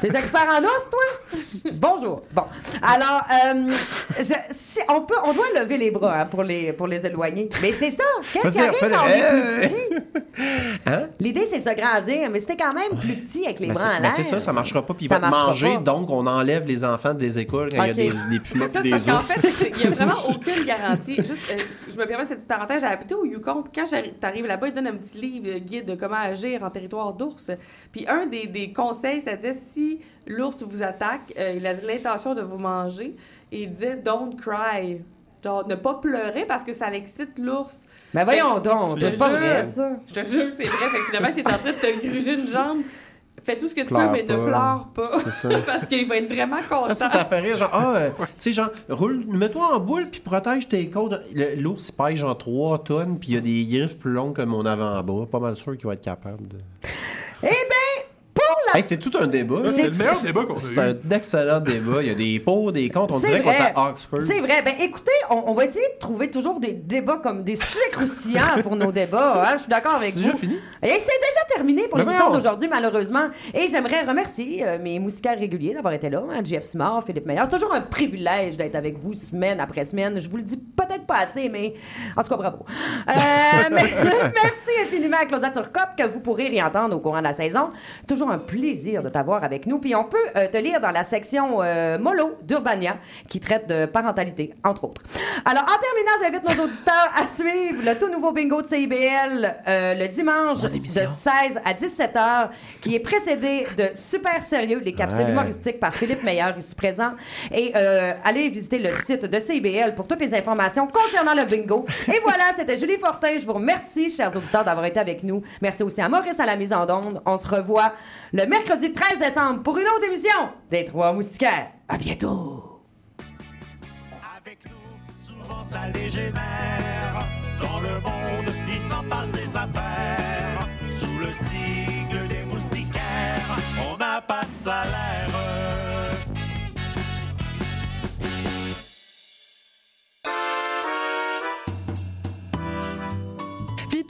Des experts en ours, toi? Bonjour. Bon. Alors, euh, je- si- on, peut, on doit lever les bras hein, pour, les, pour les éloigner. Mais c'est ça. Qu'est-ce qui arrive quand on est Euh. plus petit? Hein? L'idée, c'est de se grandir, mais c'était quand même plus petit avec les Mais bras c'est- en l'air. c'est ça, ça marchera pas. Puis il va manger, pas. donc on enlève les enfants des écoles quand il y a des, des pumas C'est ça, parce qu'en ours. fait, qu'il n'y a vraiment aucune garantie. Juste, euh, je me permets cette petite parenthèse, j'ai habité au Yukon, puis quand t'arrives là-bas, ils donnent un petit livre euh, guide de comment agir en territoire d'ours. Puis un des, des conseils, ça disait si l'ours vous attaque, euh, il a l'intention de vous manger, et il disait don't cry. Genre, ne pas pleurer parce que ça l'excite l'ours. Mais voyons donc, je te c'est pas jure- vrai, ça. Je te jure que c'est vrai. Fait que finalement, s'il est en train de te gruger une jambe, fais tout ce que tu Pleure peux, mais ne pleure pas. C'est ça. parce qu'il va être vraiment content. Ah, ça, ça fait rire, genre, ah, euh, tu sais, genre, roule, mets-toi en boule, puis protège tes côtes. Le- L'ours, il pèse genre 3 tonnes, puis il y a des griffes plus longues que mon avant-bras. Pas mal sûr qu'il va être capable de. Eh bien, pour la... Hey, c'est tout un débat. C'est le meilleur débat qu'on a C'est un excellent débat. Il y a des pour, des contre. On C'est dirait qu'on est à Oxford. C'est vrai. Ben, écoutez, on, on va essayer de trouver toujours des débats comme des sujets croustillants pour nos débats. hein. Je suis d'accord avec C'est vous. déjà fini? Et c'est déjà terminé pour Ben l'émission d'aujourd'hui, malheureusement. Et j'aimerais remercier euh, mes moustiquaires réguliers d'avoir été là. Hein, Jeff Simard, Philippe Meilleur. C'est toujours un privilège d'être avec vous semaine après semaine. Je vous le dis peut-être pas assez, mais en tout cas, bravo. Euh, mais- merci infiniment à Claudia Turcotte que vous pourrez réentendre au courant de la saison. C'est toujours un plaisir de t'avoir avec nous. Puis on peut euh, te lire dans la section euh, Molo d'Urbania qui traite de parentalité, entre autres. Alors, en terminant, j'invite nos auditeurs à suivre le tout nouveau bingo de CIBL euh, le dimanche de 16 à 17 heures qui est précédé de Super Sérieux, les capsules Ouais. humoristiques par Philippe Meilleur ici présent. Et euh, allez visiter le site de CIBL pour toutes les informations concernant le bingo. Et voilà, c'était Julie Fortin. Je vous remercie, chers auditeurs, d'avoir été avec nous. Merci aussi à Maurice à la mise en onde. On se revoit le mercredi 13 décembre pour une autre émission des Trois Moustiquaires. À bientôt! Avec nous, souvent ça dégénère. Dans le monde, il s'en passe des affaires. Sous le signe des moustiquaires, on n'a pas de salaire.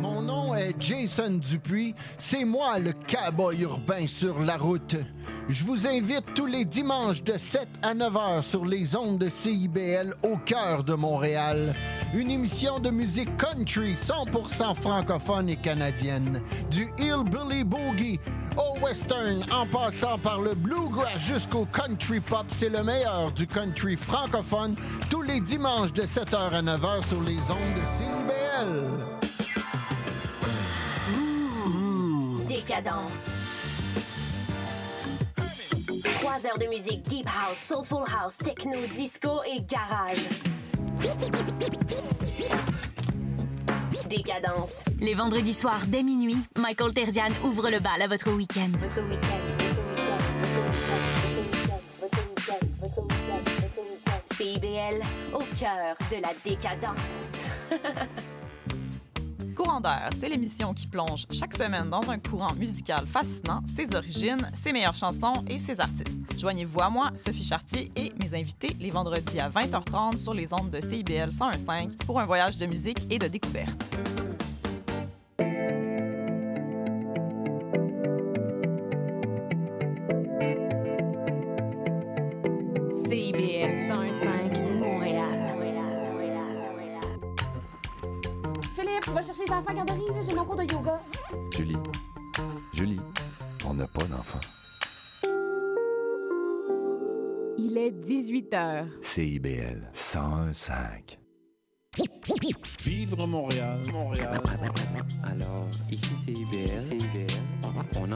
Mon nom est Jason Dupuis, c'est moi le cowboy urbain sur la route. Je vous invite tous les dimanches de 7 à 9 heures sur les ondes de CIBL au cœur de Montréal. Une émission de musique country 100% francophone et canadienne. Du hillbilly boogie au western en passant par le bluegrass jusqu'au country pop, c'est le meilleur du country francophone tous les dimanches de 7h à 9h sur les ondes de CIBL. Décadence. Trois heures de musique deep house, soulful house, techno, disco et garage. Décadence. Les vendredis soirs dès minuit, Michael Terzian ouvre le bal à votre week-end. CIBL, au cœur de la décadence. Courant d'air, c'est l'émission qui plonge chaque semaine dans un courant musical fascinant, ses origines, ses meilleures chansons et ses artistes. Joignez-vous à moi, Sophie Chartier et mes invités les vendredis à 20h30 sur les ondes de CIBL 101.5 pour un voyage de musique et de découverte. Philippe, tu vas chercher les enfants à garderie, j'ai mon cours de yoga. Julie, Julie, on n'a pas d'enfant. Il est 18 h. CIBL 101.5. Vivre Montréal, Montréal. Alors, ici c'est IBL. On entre en